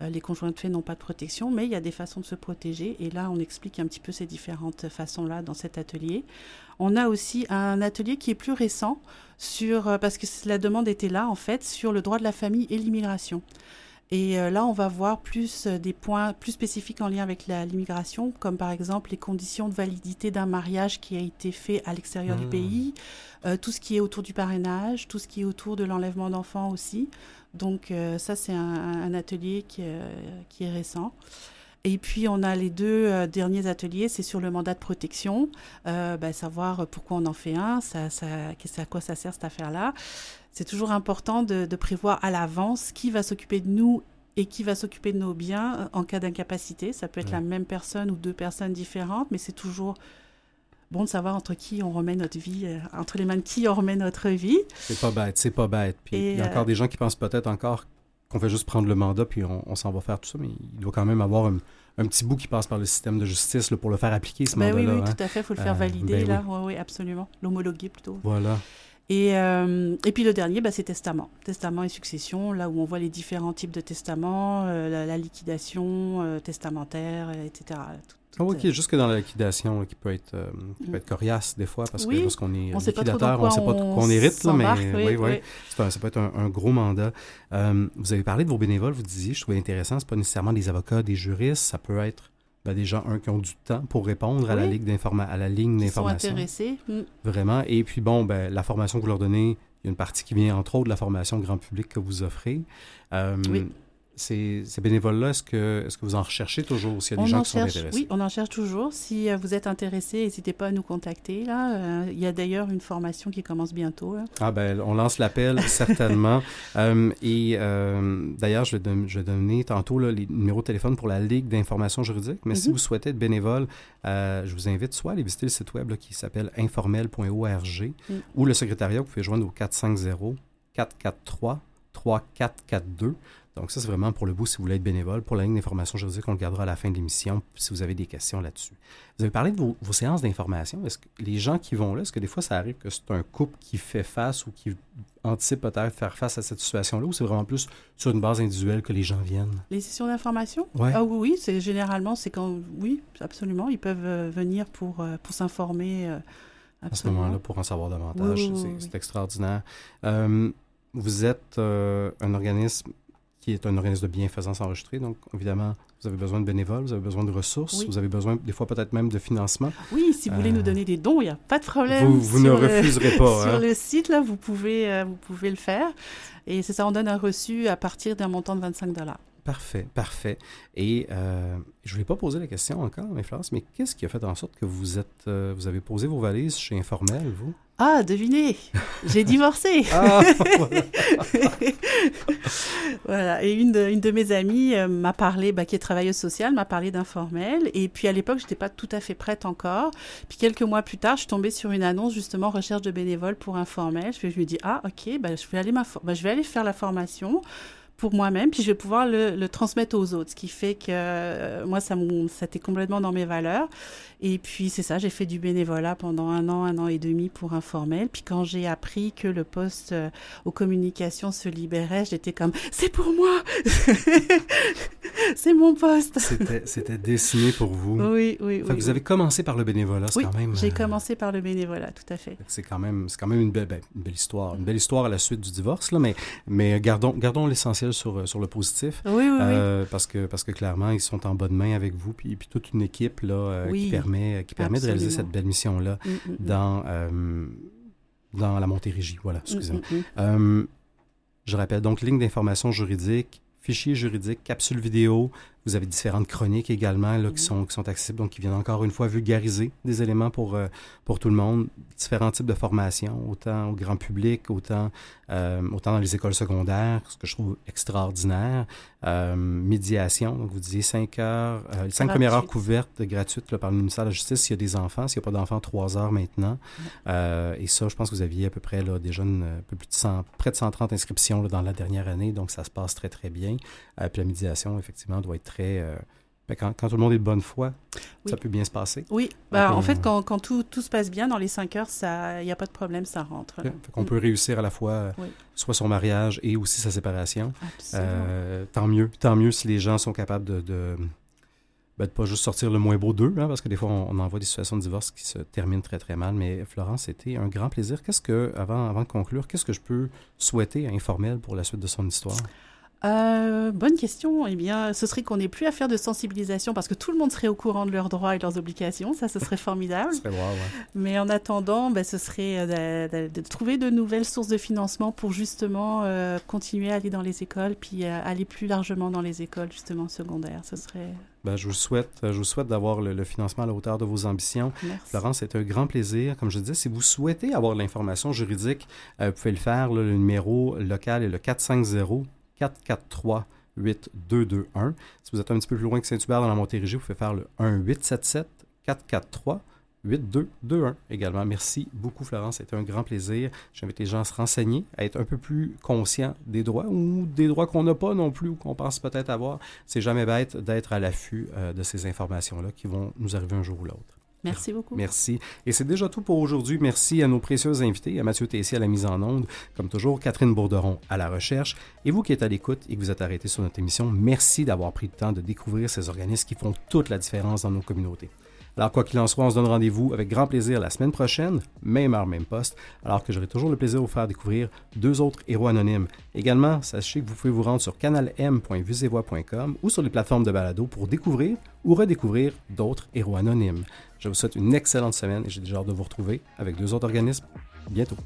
les conjoints de fait n'ont pas de protection, mais il y a des façons de se protéger. Et là, on explique un petit peu ces différentes façons-là dans cet atelier. On a aussi un atelier qui est plus récent sur, parce que la demande était là en fait, sur le droit de la famille et l'immigration. Et euh, là, on va voir plus euh, des points plus spécifiques en lien avec l'immigration, comme par exemple les conditions de validité d'un mariage qui a été fait à l'extérieur du mmh. pays, euh, tout ce qui est autour du parrainage, tout ce qui est autour de l'enlèvement d'enfants aussi. Donc ça, c'est un, atelier qui, qui, est récent. Et puis on a les deux derniers ateliers, c'est sur le mandat de protection, ben, savoir pourquoi on en fait un, ça, ça, à quoi ça sert cette affaire-là c'est toujours important de, prévoir à l'avance qui va s'occuper de nous et qui va s'occuper de nos biens euh, en cas d'incapacité. Ça peut être la même personne ou deux personnes différentes, mais c'est toujours bon de savoir entre qui on remet notre vie, euh, entre les mains de qui on remet notre vie. C'est pas bête, c'est pas bête. Puis il y a encore euh, des gens qui pensent peut-être encore qu'on fait juste prendre le mandat puis on, s'en va faire tout ça, mais il doit quand même avoir un, petit bout qui passe par le système de justice pour le faire appliquer ce ben mandat-là. Oui, oui, hein. tout à fait, il faut le faire valider ben là, oui. oui, absolument, l'homologuer plutôt. Voilà. Et, et puis le dernier, bah, c'est testament. Testament et succession, là où on voit les différents types de testaments, la, liquidation testamentaire, etc. Ah oui, okay, juste que dans la liquidation, qui, peut être, qui peut être coriace des fois, parce que lorsqu'on est on liquidateur, on ne sait pas de quoi on hérite, là, mais oui, oui, ça peut être un, gros mandat. vous avez parlé de vos bénévoles, vous disiez, je trouvais intéressant, ce pas nécessairement des avocats, des juristes, ça peut être ben, des gens, un, qui ont du temps pour répondre à, la ligne à la ligne d'information. intéressés. Mm. Vraiment. Et puis, bon, ben, la formation que vous leur donnez, il y a une partie qui vient, entre autres, de la formation grand public que vous offrez. Euh, oui ces, bénévoles-là, est-ce que, est que vous en recherchez toujours s'il y a des gens qui sont intéressés? Oui, on en cherche toujours. Si euh, vous êtes intéressé, n'hésitez pas à nous contacter. Là. Euh, il y a d'ailleurs une formation qui commence bientôt. Ah ben, on lance l'appel, certainement. Euh, et d'ailleurs, je, je, vais donner tantôt là, les numéros de téléphone pour la Ligue d'information juridique. Mais si mhm. vous souhaitez être bénévole, je vous invite soit à aller visiter le site web qui s'appelle informel.org mm. ou le secrétariat, vous pouvez joindre au 450 443 3442. Donc ça, c'est vraiment pour le bout si vous voulez être bénévole. Pour la ligne d'information juridique, on le gardera à la fin de l'émission si vous avez des questions là-dessus. Vous avez parlé de vos, séances d'information. Est-ce que les gens qui vont là, est-ce que des fois ça arrive que c'est un couple qui fait face ou qui anticipe peut-être faire face à cette situation-là ou c'est vraiment plus sur une base individuelle que les gens viennent? Les sessions d'information? Ah oui, oui, c'est généralement, c'est quand, oui, absolument, ils peuvent euh, venir pour, euh, pour s'informer. Euh, à ce moment-là, pour en savoir davantage, c'est extraordinaire. vous êtes un organisme qui est un organisme de bienfaisance enregistré. Donc, évidemment, vous avez besoin de bénévoles, vous avez besoin de ressources, vous avez besoin des fois peut-être même de financement. Oui, si vous voulez nous euh, donner des dons, il n'y a pas de problème. Vous, ne refuserez pas. Sur hein. le site, là, vous pouvez, euh, vous pouvez le faire. Et c'est ça, on donne un reçu à partir d'un montant de 25 dollars. Parfait, parfait. Et euh, je ne voulais pas poser la question encore, mais Florence, mais qu'est-ce qui a fait en sorte que vous êtes, vous avez posé vos valises chez Informel, vous? Ah, devinez, j'ai divorcé. ah, voilà. Et une de, une de mes amies euh, m'a parlé, bah, qui est travailleuse sociale, m'a parlé d'informel. Et puis à l'époque, je n'étais pas tout à fait prête encore. Puis quelques mois plus tard, je suis tombée sur une annonce justement recherche de bénévoles pour informel. Je, je me dis ah ok, bah, je vais aller ma, bah, je vais aller faire la formation pour moi-même, puis je vais pouvoir le, le, transmettre aux autres, ce qui fait que euh, moi, ça, ça était complètement dans mes valeurs. Et puis, c'est ça, j'ai fait du bénévolat pendant un an, un an et demi pour informel. Puis quand j'ai appris que le poste euh, aux communications se libérait, j'étais comme, c'est pour moi C'est mon poste C'était dessiné pour vous. Oui, oui, oui. Vous avez commencé par le bénévolat, c'est quand même... j'ai euh, commencé par le bénévolat, tout à fait. C'est quand même, quand même une, belle, ben, une belle histoire. Une belle histoire à la suite du divorce, là, mais, mais gardons, gardons l'essentiel sur, sur le positif. Oui, oui, euh, Parce, que, parce que clairement, ils sont en bonne main avec vous, puis, puis toute une équipe là, euh, qui permet, qui permet de réaliser cette belle mission-là mm, mm, mm. dans, euh, dans la Montérégie. Voilà, excusez-moi. je rappelle donc ligne d'information juridique, fichier juridique, capsule vidéo, vous avez différentes chroniques également là, qui, sont, qui sont accessibles, donc qui viennent encore une fois vulgariser des éléments pour, euh, pour tout le monde. Différents types de formations, autant au grand public, autant, euh, autant dans les écoles secondaires, ce que je trouve extraordinaire. Euh, médiation, donc vous disiez cinq heures, les cinq premières heures couvertes gratuites par le ministère de la Justice s'il y a des enfants. S'il n'y a pas d'enfants, trois heures maintenant. et ça, je pense que vous aviez à peu près là, déjà un peu plus de 100, près de 130 inscriptions là, dans la dernière année, donc ça se passe très, très bien. Puis la médiation, effectivement, doit être très euh, ben, quand, tout le monde est de bonne foi, ça peut bien se passer. Oui, ben, en fait, quand, tout, se passe bien, dans les cinq heures, il n'y a pas de problème, ça rentre. On peut réussir à la fois euh, soit son mariage et aussi sa séparation. Euh, tant mieux, tant mieux si les gens sont capables de, de ben, pas juste sortir le moins beau d'eux, hein, parce que des fois, on, en voit des situations de divorce qui se terminent très, très mal. Mais Florence, c'était un grand plaisir. Qu'est-ce que, avant, avant de conclure, qu'est-ce que je peux souhaiter à Informel pour la suite de son histoire? Euh, bonne question. Eh bien, ce serait qu'on n'ait plus à faire de sensibilisation parce que tout le monde serait au courant de leurs droits et de leurs obligations. Ça, ce serait formidable. serait ouais. Mais en attendant, ben, ce serait euh, de, trouver de nouvelles sources de financement pour justement euh, continuer à aller dans les écoles, puis aller plus largement dans les écoles justement secondaires. Ce serait. Ben, je vous souhaite, je vous souhaite d'avoir le, financement à la hauteur de vos ambitions. Merci. Florence, c'est un grand plaisir. Comme je disais, si vous souhaitez avoir de l'information juridique, vous pouvez le faire. le numéro local est le 450 443 8221. Si vous êtes un petit peu plus loin que Saint-Hubert dans la Montérégie, vous pouvez faire le 1-877 443 8221 également. Merci beaucoup, Florence. C'était un grand plaisir. J'invite les gens à se renseigner, à être un peu plus conscients des droits ou des droits qu'on n'a pas non plus ou qu'on pense peut-être avoir. C'est jamais bête d'être à l'affût euh, de ces informations-là qui vont nous arriver un jour ou l'autre. Merci beaucoup. Merci. Et c'est déjà tout pour aujourd'hui. Merci à nos précieux invités, à Mathieu Tessier à la mise en onde, comme toujours, Catherine Bourderon à la recherche. Et vous qui êtes à l'écoute et que vous êtes arrêté sur notre émission, merci d'avoir pris le temps de découvrir ces organismes qui font toute la différence dans nos communautés. Alors, quoi qu'il en soit, on se donne rendez-vous avec grand plaisir la semaine prochaine, même heure, même poste, alors que j'aurai toujours le plaisir de vous faire découvrir deux autres héros anonymes. Également, sachez que vous pouvez vous rendre sur canalm.visevoix.com ou sur les plateformes de balado pour découvrir ou redécouvrir d'autres héros anonymes. Je vous souhaite une excellente semaine et j'ai déjà hâte de vous retrouver avec deux autres organismes bientôt.